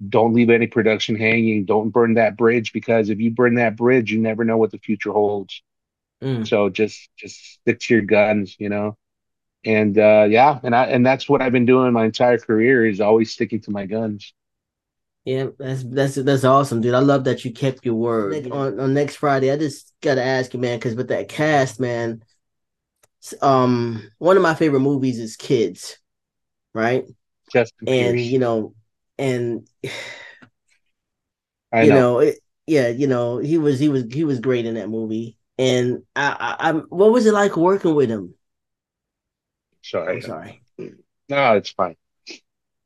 don't leave any production hanging. Don't burn that bridge because if you burn that bridge, you never know what the future holds. Mm. So just just stick to your guns, you know. And uh, yeah, and I and that's what I've been doing my entire career is always sticking to my guns. Yeah, that's that's that's awesome, dude. I love that you kept your word. On on next Friday, I just gotta ask you, man, because with that cast, man, um, one of my favorite movies is Kids, right? Just and you know, and I you know, know it, yeah, you know, he was he was he was great in that movie. And I, I, am what was it like working with him? Sorry, I'm sorry. No, it's fine.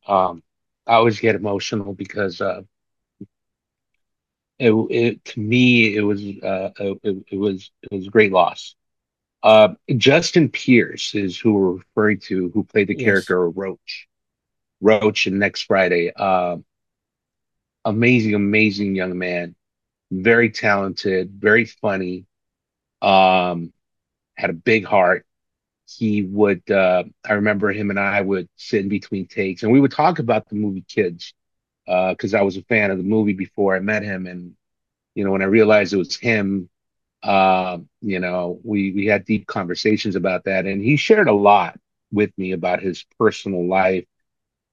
Um, I always get emotional because uh, it, it to me it was uh, it, it was it was a great loss. Uh, Justin Pierce is who we're referring to, who played the yes. character of Roach. Roach and Next Friday. Uh, amazing, amazing young man, very talented, very funny. Um, had a big heart. He would, uh, I remember him and I would sit in between takes and we would talk about the movie Kids because uh, I was a fan of the movie before I met him. And, you know, when I realized it was him, uh, you know, we, we had deep conversations about that. And he shared a lot with me about his personal life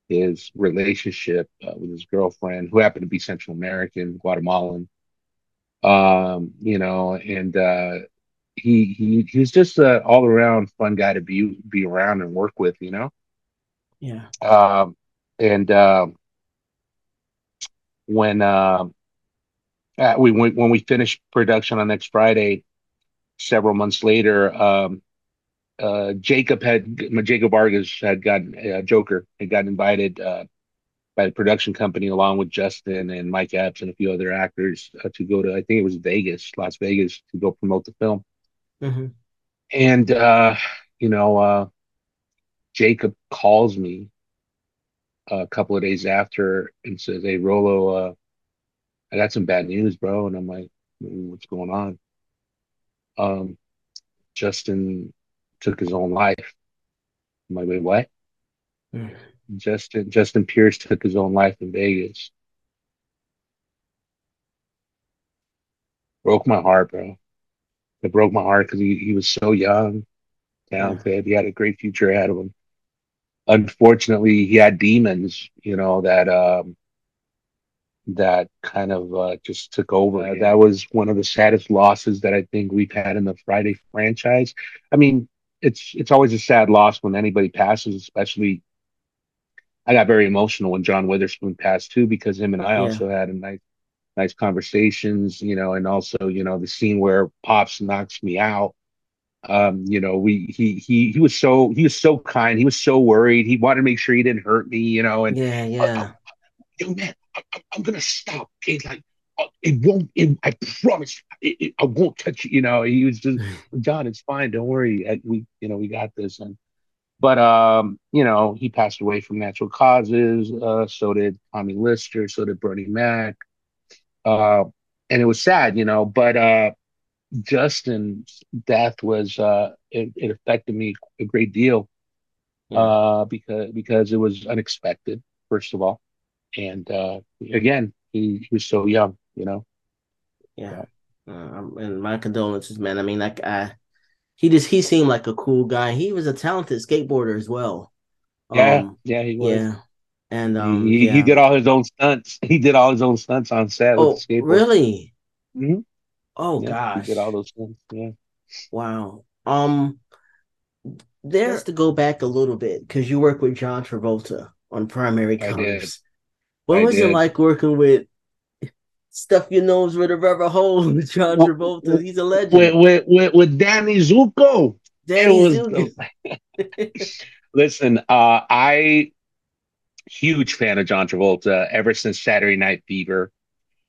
his relationship uh, with his girlfriend, who happened to be Central American, Guatemalan. Um, you know, and uh, he he he was just an all around fun guy to be be around and work with. You know. Yeah. Um, and uh, when uh, we when we finished production on next Friday, several months later, um, uh, Jacob had Jacob Vargas had gotten uh, Joker had gotten invited uh, by the production company along with Justin and Mike Epps and a few other actors uh, to go to I think it was Vegas, Las Vegas, to go promote the film. Mm-hmm. And uh, you know, uh, Jacob calls me a couple of days after and says, "Hey, Rolo, I got some bad news, bro." And I'm like, "What's going on?" Um, Justin took his own life. I'm like, wait, what? Mm. Justin Justin Pierce took his own life in Vegas. broke my heart, bro. It broke my heart because he, he was so young, talented. He had a great future ahead of him. Unfortunately, he had demons, you know, that um, that kind of uh, just took over. Yeah. That was one of the saddest losses that I think we've had in the Friday franchise. I mean, it's it's always a sad loss when anybody passes, especially. I got very emotional when John Witherspoon passed too, because him and I yeah. also had a nice nice conversations, you know, and also, you know, the scene where Pops knocks me out. Um, you know, we he he he was so he was so kind. He was so worried. He wanted to make sure he didn't hurt me, you know. And yeah, yeah. young man, I, am gonna stop. Like uh, it won't. It, I promise, it, it, I won't touch you. You know, he was just John. It's fine. Don't worry. we, you know, we got this. And but um, you know, he passed away from natural causes. Uh, so did Tommy Lister. So did Bernie Mac. Uh, and it was sad, you know, but uh, Justin's death was uh, it, it, affected me a great deal yeah. uh, because because it was unexpected, first of all, and uh, again, he, he was so young, you know. Yeah, uh, and my condolences, man. I mean, like, I he just he seemed like a cool guy. He was a talented skateboarder as well. Yeah, um, yeah, he was. Yeah, and um, he, yeah. he did all his own stunts. He did all his own stunts on set. Oh, really? Mm-hmm. Oh yeah, gosh, he did all those stunts. Yeah. Wow. Um, there's to go back a little bit because you work with John Travolta on Primary Colors. What I was did. it like working with stuff your nose with a rubber hole with John Travolta? He's a legend. With with with, with Danny Zuko. Danny was, Zuko. listen, uh, I huge fan of John Travolta ever since Saturday Night Fever,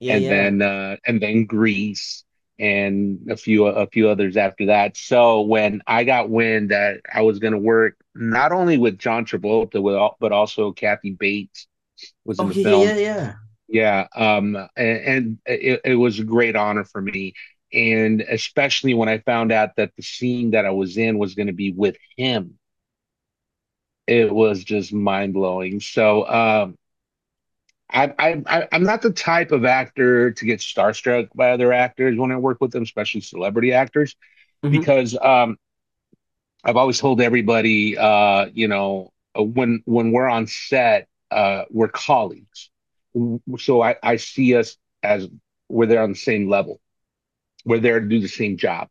yeah, and yeah. then uh, and then Grease and a few a few others after that. So when I got wind that I was going to work not only with John Travolta, with but also Kathy Bates was in oh, the yeah, film. Yeah, yeah, yeah. Um, and, and it, it was a great honor for me, and especially when I found out that the scene that I was in was going to be with him it was just mind blowing. So um, I, I, I'm not the type of actor to get starstruck by other actors when I work with them, especially celebrity actors, mm-hmm. because um, I've always told everybody, uh, you know, when when we're on set, uh, we're colleagues. So I, I see us as we're there on the same level. We're there to do the same job.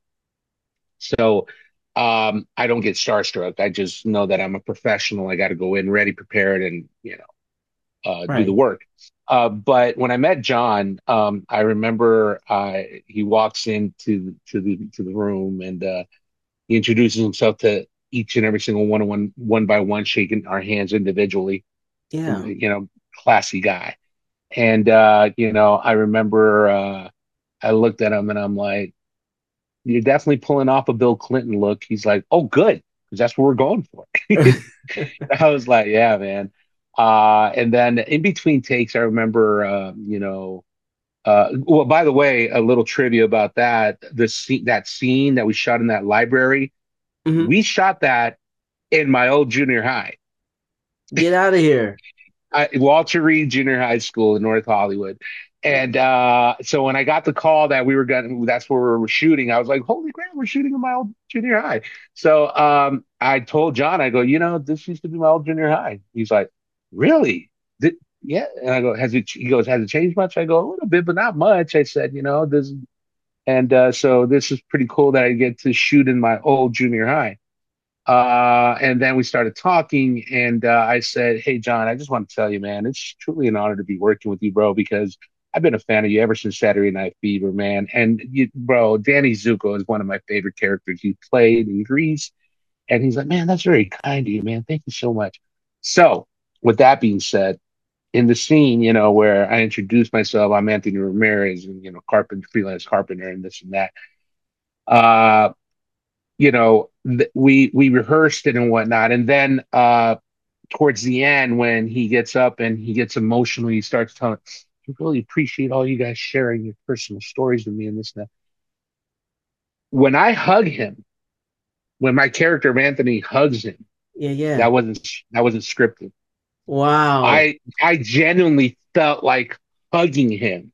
So um, I don't get starstruck. I just know that I'm a professional. I got to go in ready, prepared, and you know, uh, right. do the work. Uh, but when I met John, um, I remember uh, he walks into to the to the room and uh, he introduces himself to each and every single one, one one by one, shaking our hands individually. Yeah, you know, classy guy. And uh, you know, I remember uh, I looked at him and I'm like, you're definitely pulling off a Bill Clinton look. He's like, oh, good, because that's what we're going for. I was like, yeah, man. Uh, and then in between takes, I remember, uh, you know, uh, well, by the way, a little trivia about that: the scene, that scene that we shot in that library, mm-hmm. we shot that in my old junior high. Get out of here! I, Walter Reed Junior High School in North Hollywood, and uh, so when I got the call that we were going, that's where we were shooting. I was like, "Holy crap, we're shooting in my old junior high!" So um, I told John, I go, "You know, this used to be my old junior high." He's like, "Really?" Did, yeah. And I go, "Has it?" He goes, "Has it changed much?" I go, "A little bit, but not much." I said, "You know, this," and uh, so this is pretty cool that I get to shoot in my old junior high. Uh, and then we started talking, and uh, I said, "Hey, John, I just want to tell you, man, it's truly an honor to be working with you, bro, because." I've been a fan of you ever since Saturday Night Fever, man. And you, bro, Danny Zuko is one of my favorite characters you played in Grease. And he's like, man, that's very kind of you, man. Thank you so much. So, with that being said, in the scene, you know, where I introduced myself, I'm Anthony Ramirez, and you know, carpenter, freelance carpenter, and this and that. Uh, you know, th- we we rehearsed it and whatnot, and then uh, towards the end, when he gets up and he gets emotional, he starts telling I really appreciate all you guys sharing your personal stories with me and this and that. When I hug him, when my character of Anthony hugs him, yeah, yeah, that wasn't that wasn't scripted. Wow. I I genuinely felt like hugging him.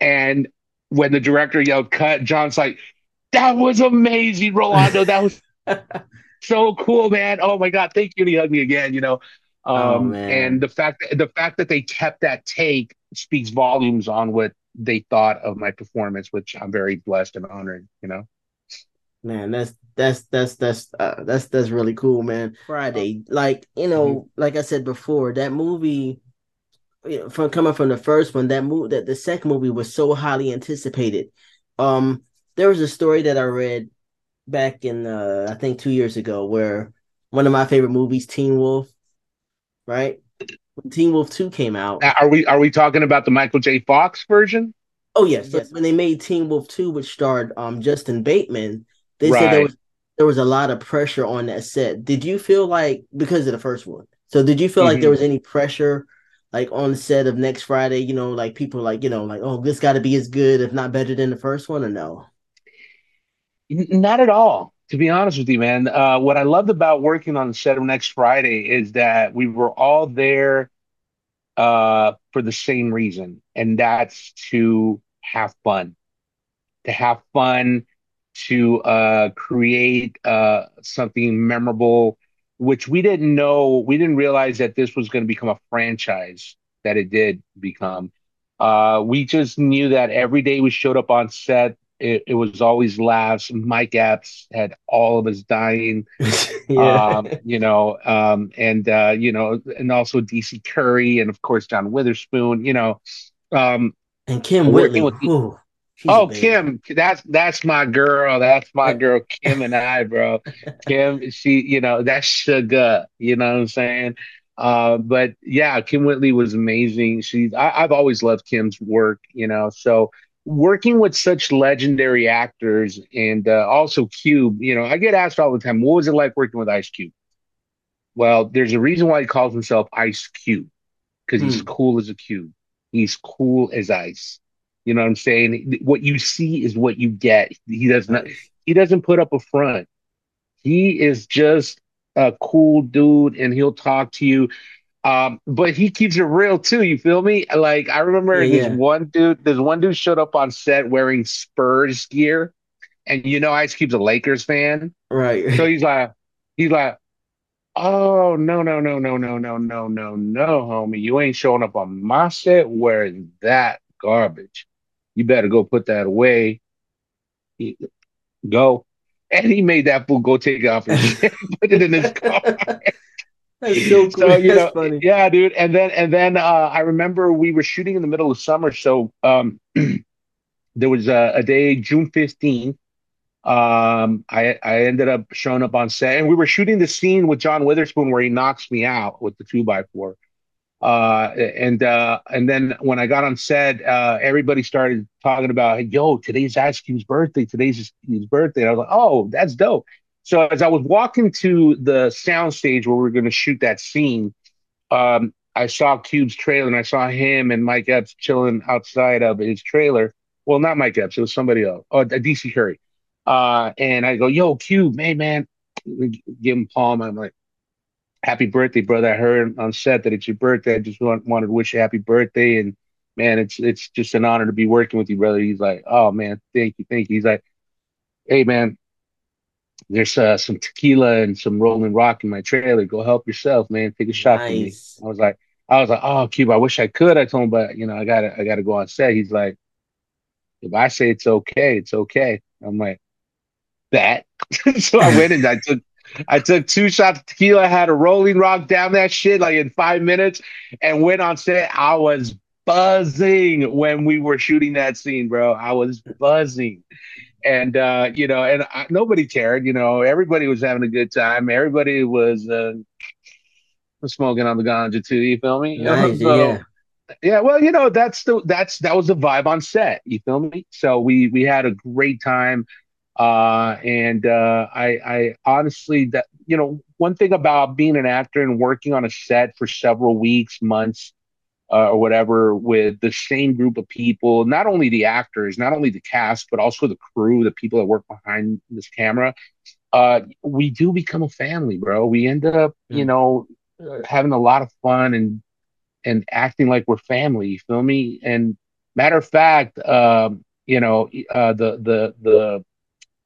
And when the director yelled cut, John's like, that was amazing, Rolando. That was so cool, man. Oh my God, thank you. And he hugged me again, you know. Oh Um, and the fact that the fact that they kept that take speaks volumes on what they thought of my performance, which I'm very blessed and honored, you know. Man, that's that's that's that's uh, that's that's really cool, man. Friday, like you know, like I said before, that movie you know, from coming from the first one, that movie that the second movie was so highly anticipated. Um, there was a story that I read back in uh, I think two years ago where one of my favorite movies, Teen Wolf, right? When Teen Wolf Two came out. Are we are we talking about the Michael J. Fox version? Oh yes, yes. When they made Teen Wolf Two, which starred um Justin Bateman, they said there was there was a lot of pressure on that set. Did you feel like because of the first one? So did you feel like there hmm was any pressure like on the set of next Friday? You know, like people like you know like oh this got to be as good if not better than the first one or no? Not at all, to be honest with you, man. Uh, what I loved about working on the set of Next Friday is that we were all there uh, for the same reason, and that's to have fun, to have fun, to uh, create uh, something memorable, which we didn't know, we didn't realize that this was going to become a franchise that it did become. Uh, we just knew that every day we showed up on set, it, it was always laughs. Mike Epps had all of us dying yeah, um, you know, um, and uh, you know, and also DC Curry, and of course John Witherspoon. You know, um, and Kym Whitley, with whew, oh. Kym, that's that's my girl. That's my girl, Kym and I, bro. Kym, she, you know, that's sugar. You know what I'm saying? Uh, but yeah, Kym Whitley was amazing. She, I, I've always loved Kym's work. You know, so working with such legendary actors and uh, also Cube. You know, I get asked all the time, what was it like working with Ice Cube? Well, there's a reason why he calls himself Ice Cube because he's Hmm, cool as a cube. He's cool as ice. You know what I'm saying? What you see is what you get. He does not. He doesn't put up a front. He is just a cool dude, and he'll talk to you. Um, but he keeps it real too. You feel me? Like I Yeah, remember this yeah, one dude. This one dude showed up on set wearing Spurs gear, and you know Ice Cube's a Lakers fan, right? so he's like, he's like, Oh, no, no, no, no, no, no, no, no, no, homie. You ain't showing up on my set wearing that garbage. You better go put that away. He- Go. And he made that fool go take it off his put it in his car. That's so cool. So, you That's know, funny. yeah, dude. And then and then uh I remember we were shooting in the middle of summer. So um there was a, a day, June 15th. Um, I I ended up showing up on set and we were shooting the scene with John Witherspoon where he knocks me out with the two by four. Uh, and uh, and then when I got on set, uh, everybody started talking about, "Yo, today's Ice Cube's birthday. Today's his, his birthday." And I was like, "Oh, that's dope." So as I was walking to the sound stage where we are going to shoot that scene, um, I saw Cube's trailer and I saw him and Mike Epps chilling outside of his trailer. Well, not Mike Epps, it was somebody else. Oh, DC Curry. Uh, and I go, "Yo, Cube, hey man," give him palm. I'm like happy birthday, brother. I heard on set that it's your birthday. I just want, wanted to wish you happy birthday. And man, it's it's just an honor to be working with you, brother. He's like, oh man, thank you, thank you. He's like, hey man, there's uh, some tequila and some Rolling Rock in my trailer. Go help yourself, man. Take a shot for me. I was like, I was like, oh, Cuba, I wish I could. I told him, but you know, I gotta, I gotta go on set. He's like, if I say it's okay, it's okay. I'm like, that. so I went and I took I took two shots of tequila, I had a rolling rock down that shit like in five minutes, and went on set. I was buzzing when we were shooting that scene, bro. I was buzzing. And uh, you know, and I, nobody cared, you know, everybody was having a good time. Everybody was uh smoking on the ganja too, you feel me? Nice. so Yeah. yeah, well, you know, that's the that's that was the vibe on set, you feel me? So we we had a great time uh, and uh, I, I honestly, that you know, one thing about being an actor and working on a set for several weeks, months, uh, or whatever, with the same group of people, not only the actors, not only the cast, but also the crew, the people that work behind this camera, uh, we do become a family, bro. We end up, you know, uh, having a lot of fun and and acting like we're family. You feel me? And matter of fact, um you know, uh, the the the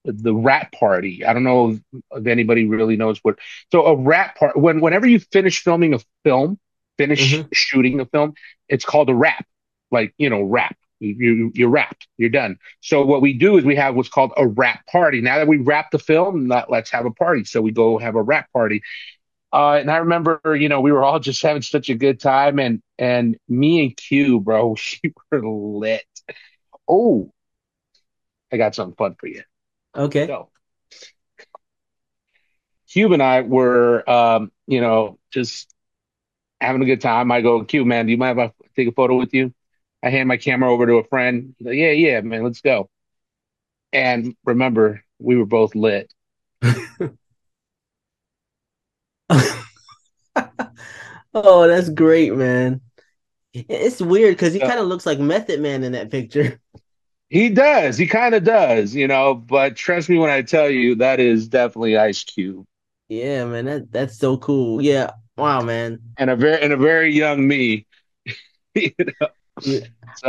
the wrap party. I don't know if, if anybody really knows what. So a wrap part when whenever you finish filming a film, finish hmm shooting the film, it's called a wrap. Like you know, wrap. You, you you're wrapped. You're done. So what we do is we have what's called a wrap party. Now that we wrap the film, let, let's have a party. So we go have a wrap party. Uh, and I remember, you know, we were all just having such a good time, and and me and Q, bro, we were lit. Oh, I got something fun for you. Okay. So Cube and I were, um, you know, just having a good time. I go, Cube, man, do you mind if I take a photo with you? I hand my camera over to a friend. He's like, yeah, yeah, man, let's go. And remember, we were both lit. Oh, that's great, man. It's weird because he kind of looks like Method Man in that picture. he does, he kind of does, you know, but trust me when I tell you, that is definitely Ice Cube Yeah, man, that that's so cool. Yeah. Wow, man. and a very and a very young me. You know? Yeah.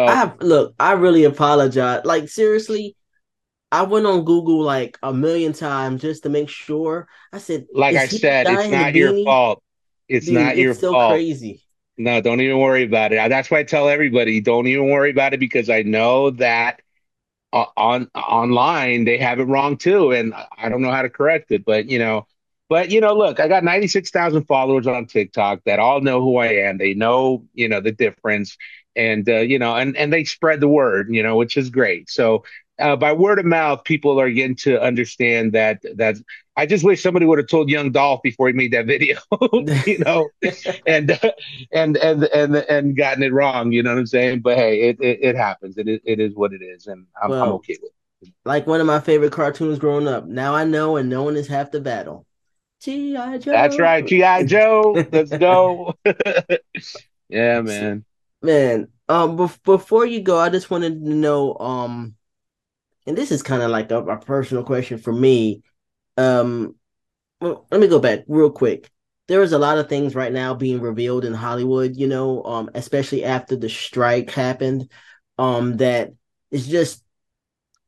I have look, I really apologize. Like seriously, I went on Google like a million times just to make sure. I said, like I is he the said, it's not your beanie? fault. It's Dude, not your it's so fault. crazy. No, don't even worry about it. That's why I tell everybody, don't even worry about it because I know that uh, on online they have it wrong too, and I don't know how to correct it. But you know, but you know, look, I got 96,000 followers on TikTok that all know who I am. They know, you know, the difference, and uh, you know, and and they spread the word, you know, which is great. So uh, by word of mouth, people are getting to understand that that I just wish somebody would have told Young Dolph before he made that video, you know, and and and and and gotten it wrong. You know what I'm saying? But hey, it it, it happens. It is it is what it is, and I'm I'm okay with it. like one of my favorite cartoons growing up. Now I know, and knowing is half the battle. G.I. Joe. That's right, GI Joe. Let's go. Yeah, man. Man, um, bef- before you go, I just wanted to know, um, and this is kind of like a, a personal question for me. Um, well, let me go back real quick. There is a lot of things right now being revealed in Hollywood, you know, um, especially after the strike happened, um, that is just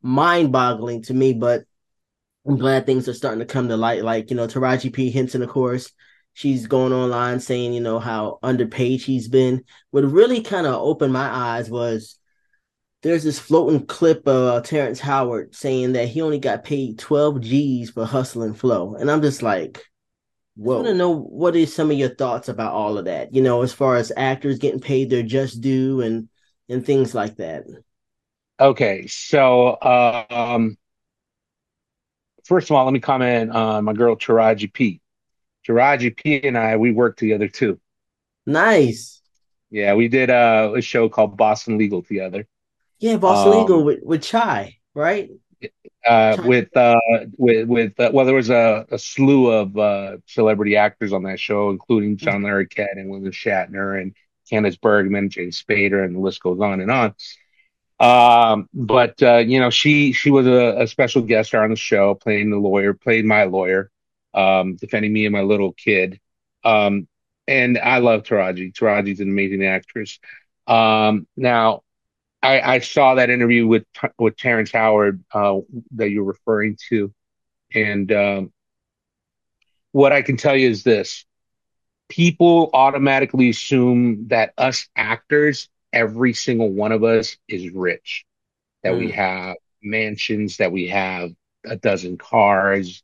mind-boggling to me. But I'm glad things are starting to come to light. Like, you know, Taraji P. Henson, of course, she's going online saying, you know, how underpaid she's been. What really kind of opened my eyes was there's this floating clip of uh, Terrence Howard saying that he only got paid 12 G's for Hustle and Flow. And I'm just like, I want to know what is some of your thoughts about all of that, you know, as far as actors getting paid their just due and and things like that. Okay, so um, first of all, let me comment on my girl Taraji P. Taraji P and I, we worked together too. Nice. Yeah, we did uh, a show called Boston Legal together. Yeah, Boston Legal Um, with, with Chai, right? uh, Chai. with uh, with with uh, well, there was a, a slew of uh, celebrity actors on that show, including John Larroquette and William Shatner and Candice Bergman, James Spader, and the list goes on and on. Um, but uh, you know, she she was a, a special guest star on the show, playing the lawyer, played my lawyer, um, defending me and my little kid. Um, and I love Taraji. Taraji's an amazing actress. Um, now I, I saw that interview with with Terrence Howard uh, that you're referring to, and um, what I can tell you is this: people automatically assume that us actors, every single one of us, is rich, that we Mm, have mansions, that we have a dozen cars,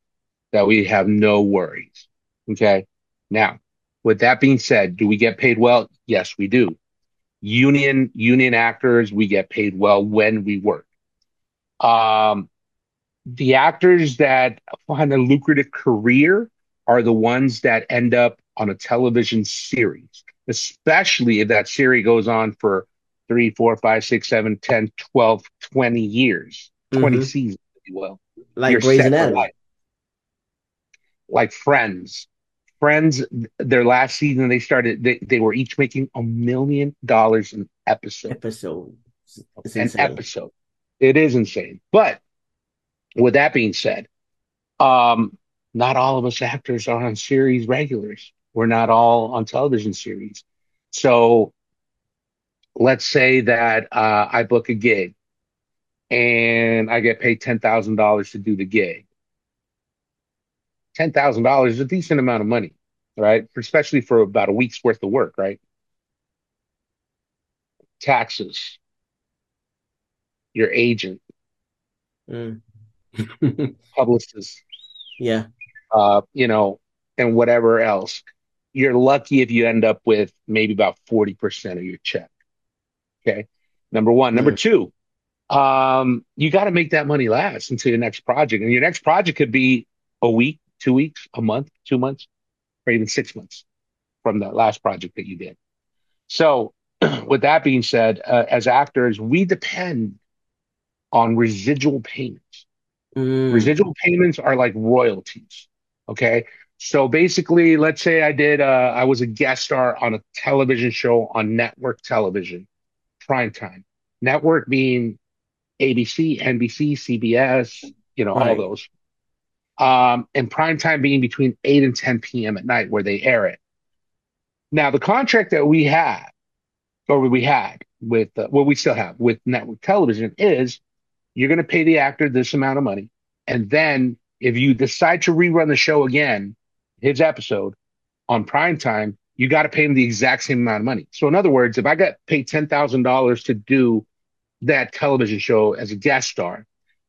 that we have no worries. Okay. Now, with that being said, do we get paid well? Yes, we do. Union union actors, we get paid well when we work. Um, the actors that find a lucrative career are the ones that end up on a television series, especially if that series goes on for three, four, five, six, seven, ten, twelve, twenty years, 20 hmm seasons, if you will. Like Grey's Anatomy. Like Friends. Friends, their last season, they started, they, they were each making a million dollars an episode. episode. It's An insane. episode. It is insane. But with that being said, Um, not all of us actors are on series regulars. We're not all on television series. So let's say that uh, I book a gig and I get paid $10,000 to do the gig. $10,000 is a decent amount of money, right? Especially for about a week's worth of work, right? Taxes, your agent, Mm. publicist, yeah. uh, you know, and whatever else. You're lucky if you end up with maybe about 40% of your check. Okay. Number one. Number Mm. two, um, you got to make that money last until your next project. And your next project could be a week, two weeks, a month, two months, or even six months from the last project that you did. So, with that being said, uh, as actors, we depend on residual payments. Mm. Residual payments are like royalties. Okay. So basically, let's say I did, uh, I was a guest star on a television show on network television, prime time. Network being ABC, NBC, CBS, you know, all those. Um, and prime time being between 8 and 10 p.m. at night where they air it. Now, the contract that we have, or we had with, uh, well, we still have with network television is you're going to pay the actor this amount of money. And then if you decide to rerun the show again, his episode on prime time, you got to pay him the exact same amount of money. So in other words, if I got paid $10,000 to do that television show as a guest star,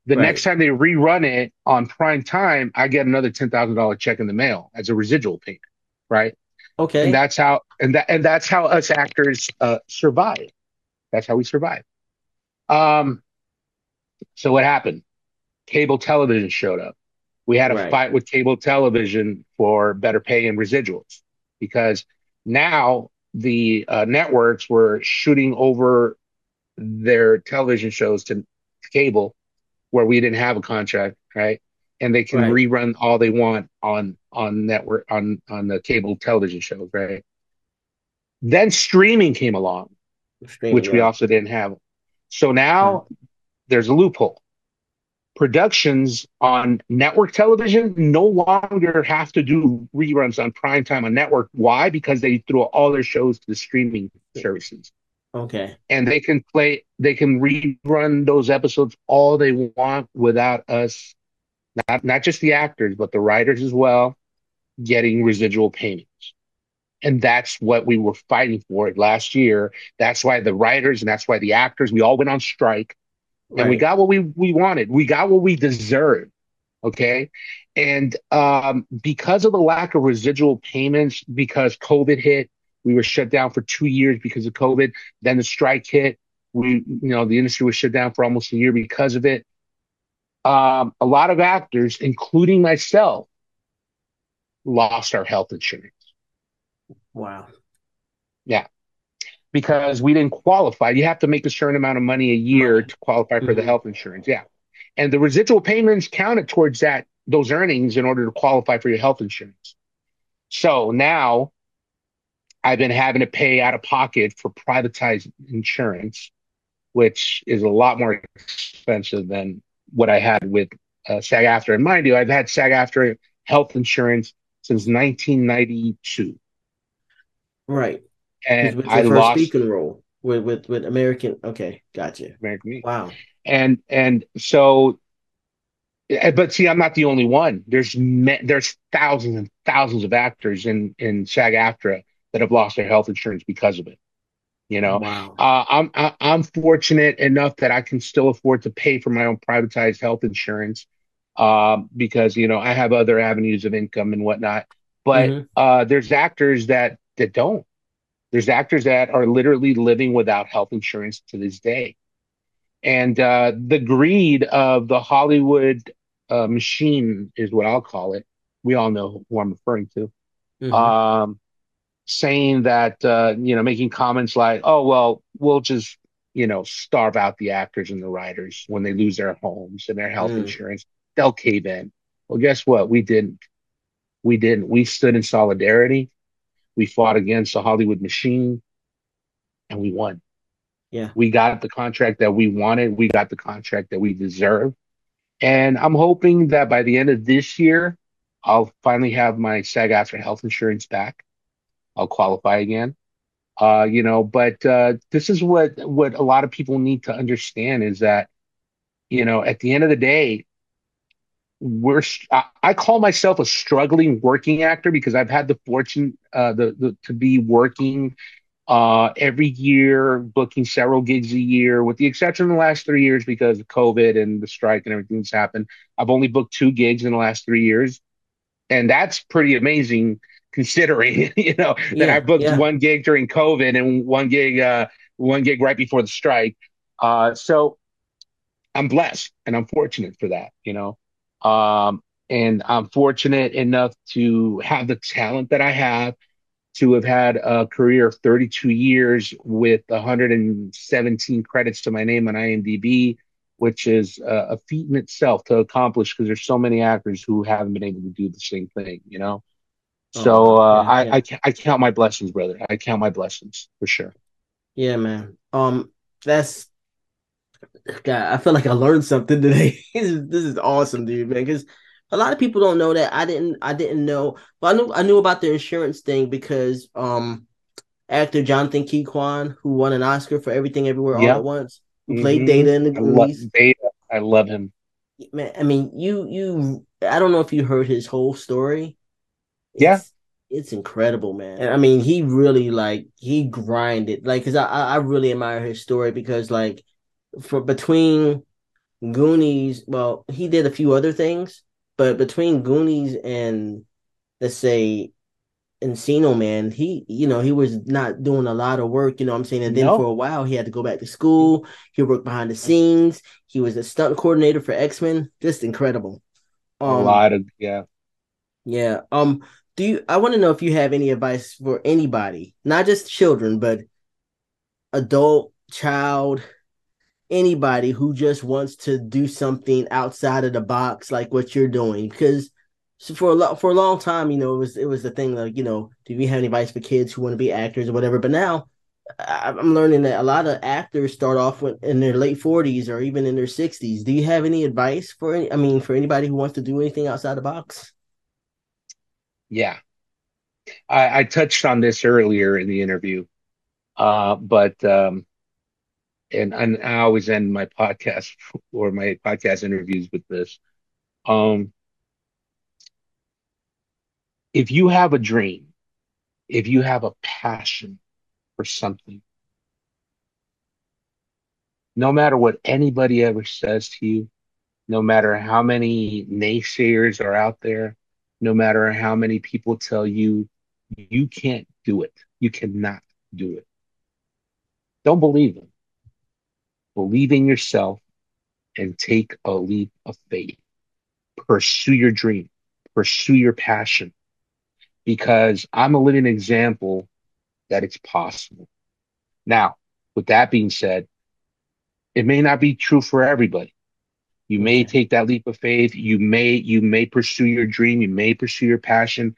the Right. next time they rerun it on prime time, I get another $10,000 check in the mail as a residual payment, right? Okay. And that's how and that and that's how us actors uh, survive. That's how we survive. Um, so what happened? Cable television showed up. We had a Right. fight with cable television for better pay and residuals because now the uh, networks were shooting over their television shows to cable where we didn't have a contract, right? And they can Right. rerun all they want on on network on on the cable television shows, right? Then streaming came along, Streaming, which we right. also didn't have. So now there's a loophole. Productions on network television no longer have to do reruns on prime time on network. Why? Because they threw all their shows to the streaming services. Okay. And they can play, they can rerun those episodes all they want without us, not, not just the actors, but the writers as well, getting residual payments. And that's what we were fighting for last year. That's why the writers and that's why the actors, we all went on strike and we got what we, we wanted. We got what we deserved. Okay. And um, because of the lack of residual payments, because COVID hit, we were shut down for two years because of COVID. Then the strike hit. We, you know, the industry was shut down for almost a year because of it. Um, a lot of actors, including myself, lost our health insurance Wow. Because we didn't qualify. You have to make a certain amount of money a year to qualify for the Mhm. health insurance. Yeah. And the residual payments counted towards that, those earnings in order to qualify for your health insurance. So now I've been having to pay out of pocket for privatized insurance, which is a lot more expensive than what I had with uh, SAG-AFTRA. And mind you, I've had SAG-AFTRA health insurance since 1992. Right. And I lost speaking role with with with American. Okay, gotcha. American Wow. and and so eh, but see i'm not the only one there's me- there's thousands and thousands of actors in in sag aftra that have lost their health insurance because of it you know Wow. uh, i'm I- i'm fortunate enough that i can still afford to pay for my own privatized health insurance um because you know i have other avenues of income and whatnot but Mhm. uh there's actors that that don't there's actors that are literally living without health insurance to this day and uh, the greed of the Hollywood uh, machine is what I'll call it. We all know who I'm referring to. Mhm. Um, saying that, uh, you know, making comments like, oh, well, we'll just, you know, starve out the actors and the writers when they lose their homes and their health Mm. insurance. They'll cave in. Well, guess what? We didn't. We didn't. We stood in solidarity. We fought against the Hollywood machine and we won. Yeah. We got the contract that we wanted. We got the contract that we deserve. And I'm hoping that by the end of this year, I'll finally have my SAG-AFTRA health insurance back. I'll qualify again. Uh, you know, but uh, this is what what a lot of people need to understand is that you know, at the end of the day, we're I, I call myself a struggling working actor because I've had the fortune uh, the, the to be working uh, every year, booking several gigs a year, with the exception of the last three years because of COVID and the strike and everything that's happened. I've only booked two gigs in the last three years, and that's pretty amazing considering you know yeah, that I booked yeah. one gig during COVID and one gig uh, one gig right before the strike. Uh, so I'm blessed and I'm fortunate for that, you know. Um, and I'm fortunate enough to have the talent that I have, to have had a career of 32 years with 117 credits to my name on IMDb, which is a feat in itself to accomplish because there's so many actors who haven't been able to do the same thing, you know. Oh, so uh, yeah, yeah. I, I I count my blessings, brother. I count my blessings for sure. Yeah, man. Um, that's God, I feel like I learned something today. this, is, this is awesome, dude, man. Because a lot of people don't know that. I didn't. I didn't know. But I knew. I knew about the insurance thing because um, actor Jonathan Ke Quan, who won an Oscar for Everything Everywhere All at Once, who mm-hmm. played Data in the Goonies. I Data. I love him. Man, I mean, you you. I don't know if you heard his whole story. It's, yeah it's incredible, man. And I mean, he really like he grinded, like, cause I I really admire his story because like for between Goonies, well, he did a few other things, but between Goonies and let's say Encino Man, he you know he was not doing a lot of work. You know what I'm saying, and then nope. for a while he had to go back to school. He worked behind the scenes. He was a stunt coordinator for X Men. Just incredible. Um, a lot of yeah, yeah. Um, do you? I want to know if you have any advice for anybody, not just children, but adult, child, anybody who just wants to do something outside of the box like what you're doing because for a lot for a long time you know it was it was the thing like you know do we have any advice for kids who want to be actors or whatever? But now i'm learning that a lot of actors start off in their late 40s or even in their 60s do you have any advice for any i mean for anybody who wants to do anything outside the box? Yeah. I, I touched on this earlier in the interview uh, but um, and, and I always end my podcast or my podcast interviews with this. Um, if you have a dream, if you have a passion for something, no matter what anybody ever says to you, no matter how many naysayers are out there, no matter how many people tell you you can't do it, you cannot do it, don't believe them believe in yourself and take a leap of faith. Pursue your dream, pursue your passion, because I'm a living example that it's possible. Now, with that being said, it may not be true for everybody. You may take that leap of faith. You may, you may pursue your dream. You may pursue your passion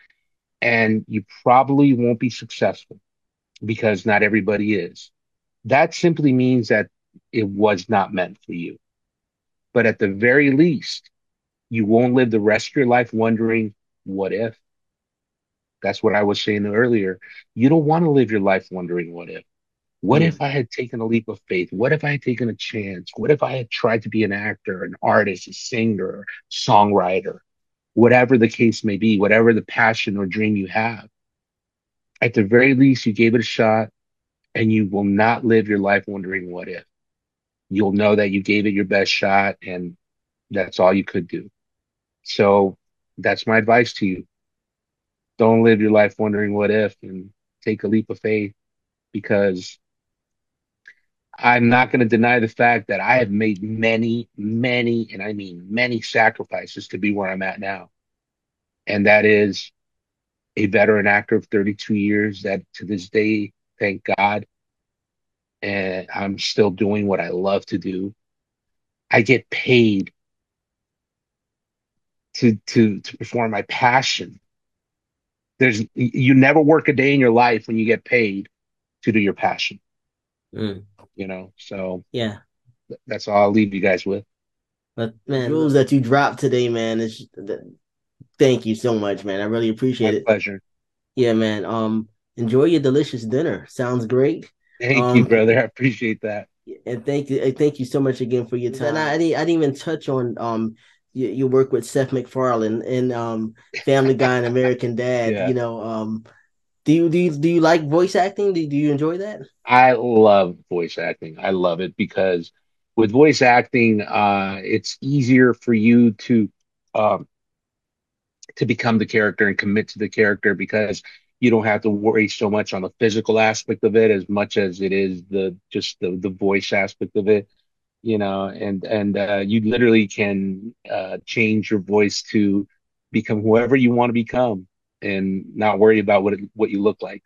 and you probably won't be successful because not everybody is. That simply means that it was not meant for you. But at the very least, you won't live the rest of your life wondering, what if? That's what I was saying earlier. You don't want to live your life wondering, what if? What mm. if I had taken a leap of faith? What if I had taken a chance? What if I had tried to be an actor, an artist, a singer, songwriter, whatever the case may be, whatever the passion or dream you have? At the very least, you gave it a shot and you will not live your life wondering, what if? You'll know that you gave it your best shot and that's all you could do. So that's my advice to you. Don't live your life wondering what if and take a leap of faith because I'm not going to deny the fact that I have made many, many, and I mean many sacrifices to be where I'm at now. And that is a veteran actor of 32 years that to this day, thank God, and I'm still doing what I love to do. I get paid to to to perform my passion. There's you never work a day in your life when you get paid to do your passion. Mm. You know, so yeah, that's all I'll leave you guys with. But man, rules that you dropped today, man, is thank you so much, man. I really appreciate my it. Pleasure. Yeah, man. Um, enjoy your delicious dinner. Sounds great. Thank um, you, brother. I appreciate that. And thank you, thank you so much again for your time. And I, I didn't, I didn't even touch on um you, you work with Seth MacFarlane and um Family Guy and American Dad. Yeah. You know, um, do you do you, do you like voice acting? Do, do you enjoy that? I love voice acting. I love it because with voice acting, uh, it's easier for you to um, to become the character and commit to the character because you don't have to worry so much on the physical aspect of it as much as it is the just the the voice aspect of it you know and and uh, you literally can uh, change your voice to become whoever you want to become and not worry about what it, what you look like.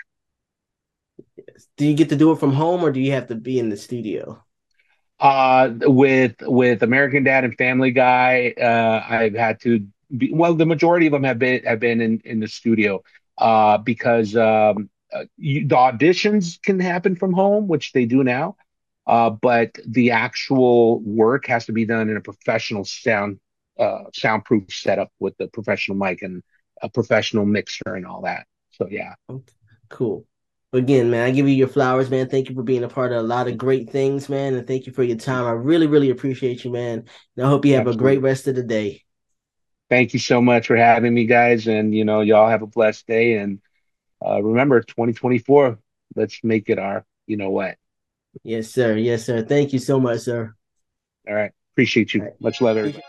Do you get to do it from home or do you have to be in the studio? Uh with with american dad and family guy uh i've had to be, well the majority of them have been have been in in the studio uh because um uh, you, the auditions can happen from home which they do now uh, but the actual work has to be done in a professional sound uh, soundproof setup with the professional mic and a professional mixer and all that. So yeah, cool. Again, man, I give you your flowers, man. Thank you for being a part of a lot of great things, man, and thank you for your time. I really, really appreciate you, man. And I hope you have Absolutely. a great rest of the day. Thank you so much for having me, guys, and you know, y'all have a blessed day. And uh, remember, 2024, let's make it our, you know what. Yes, sir. Yes, sir. Thank you so much, sir. All right. Appreciate you. Right. Much love, everybody.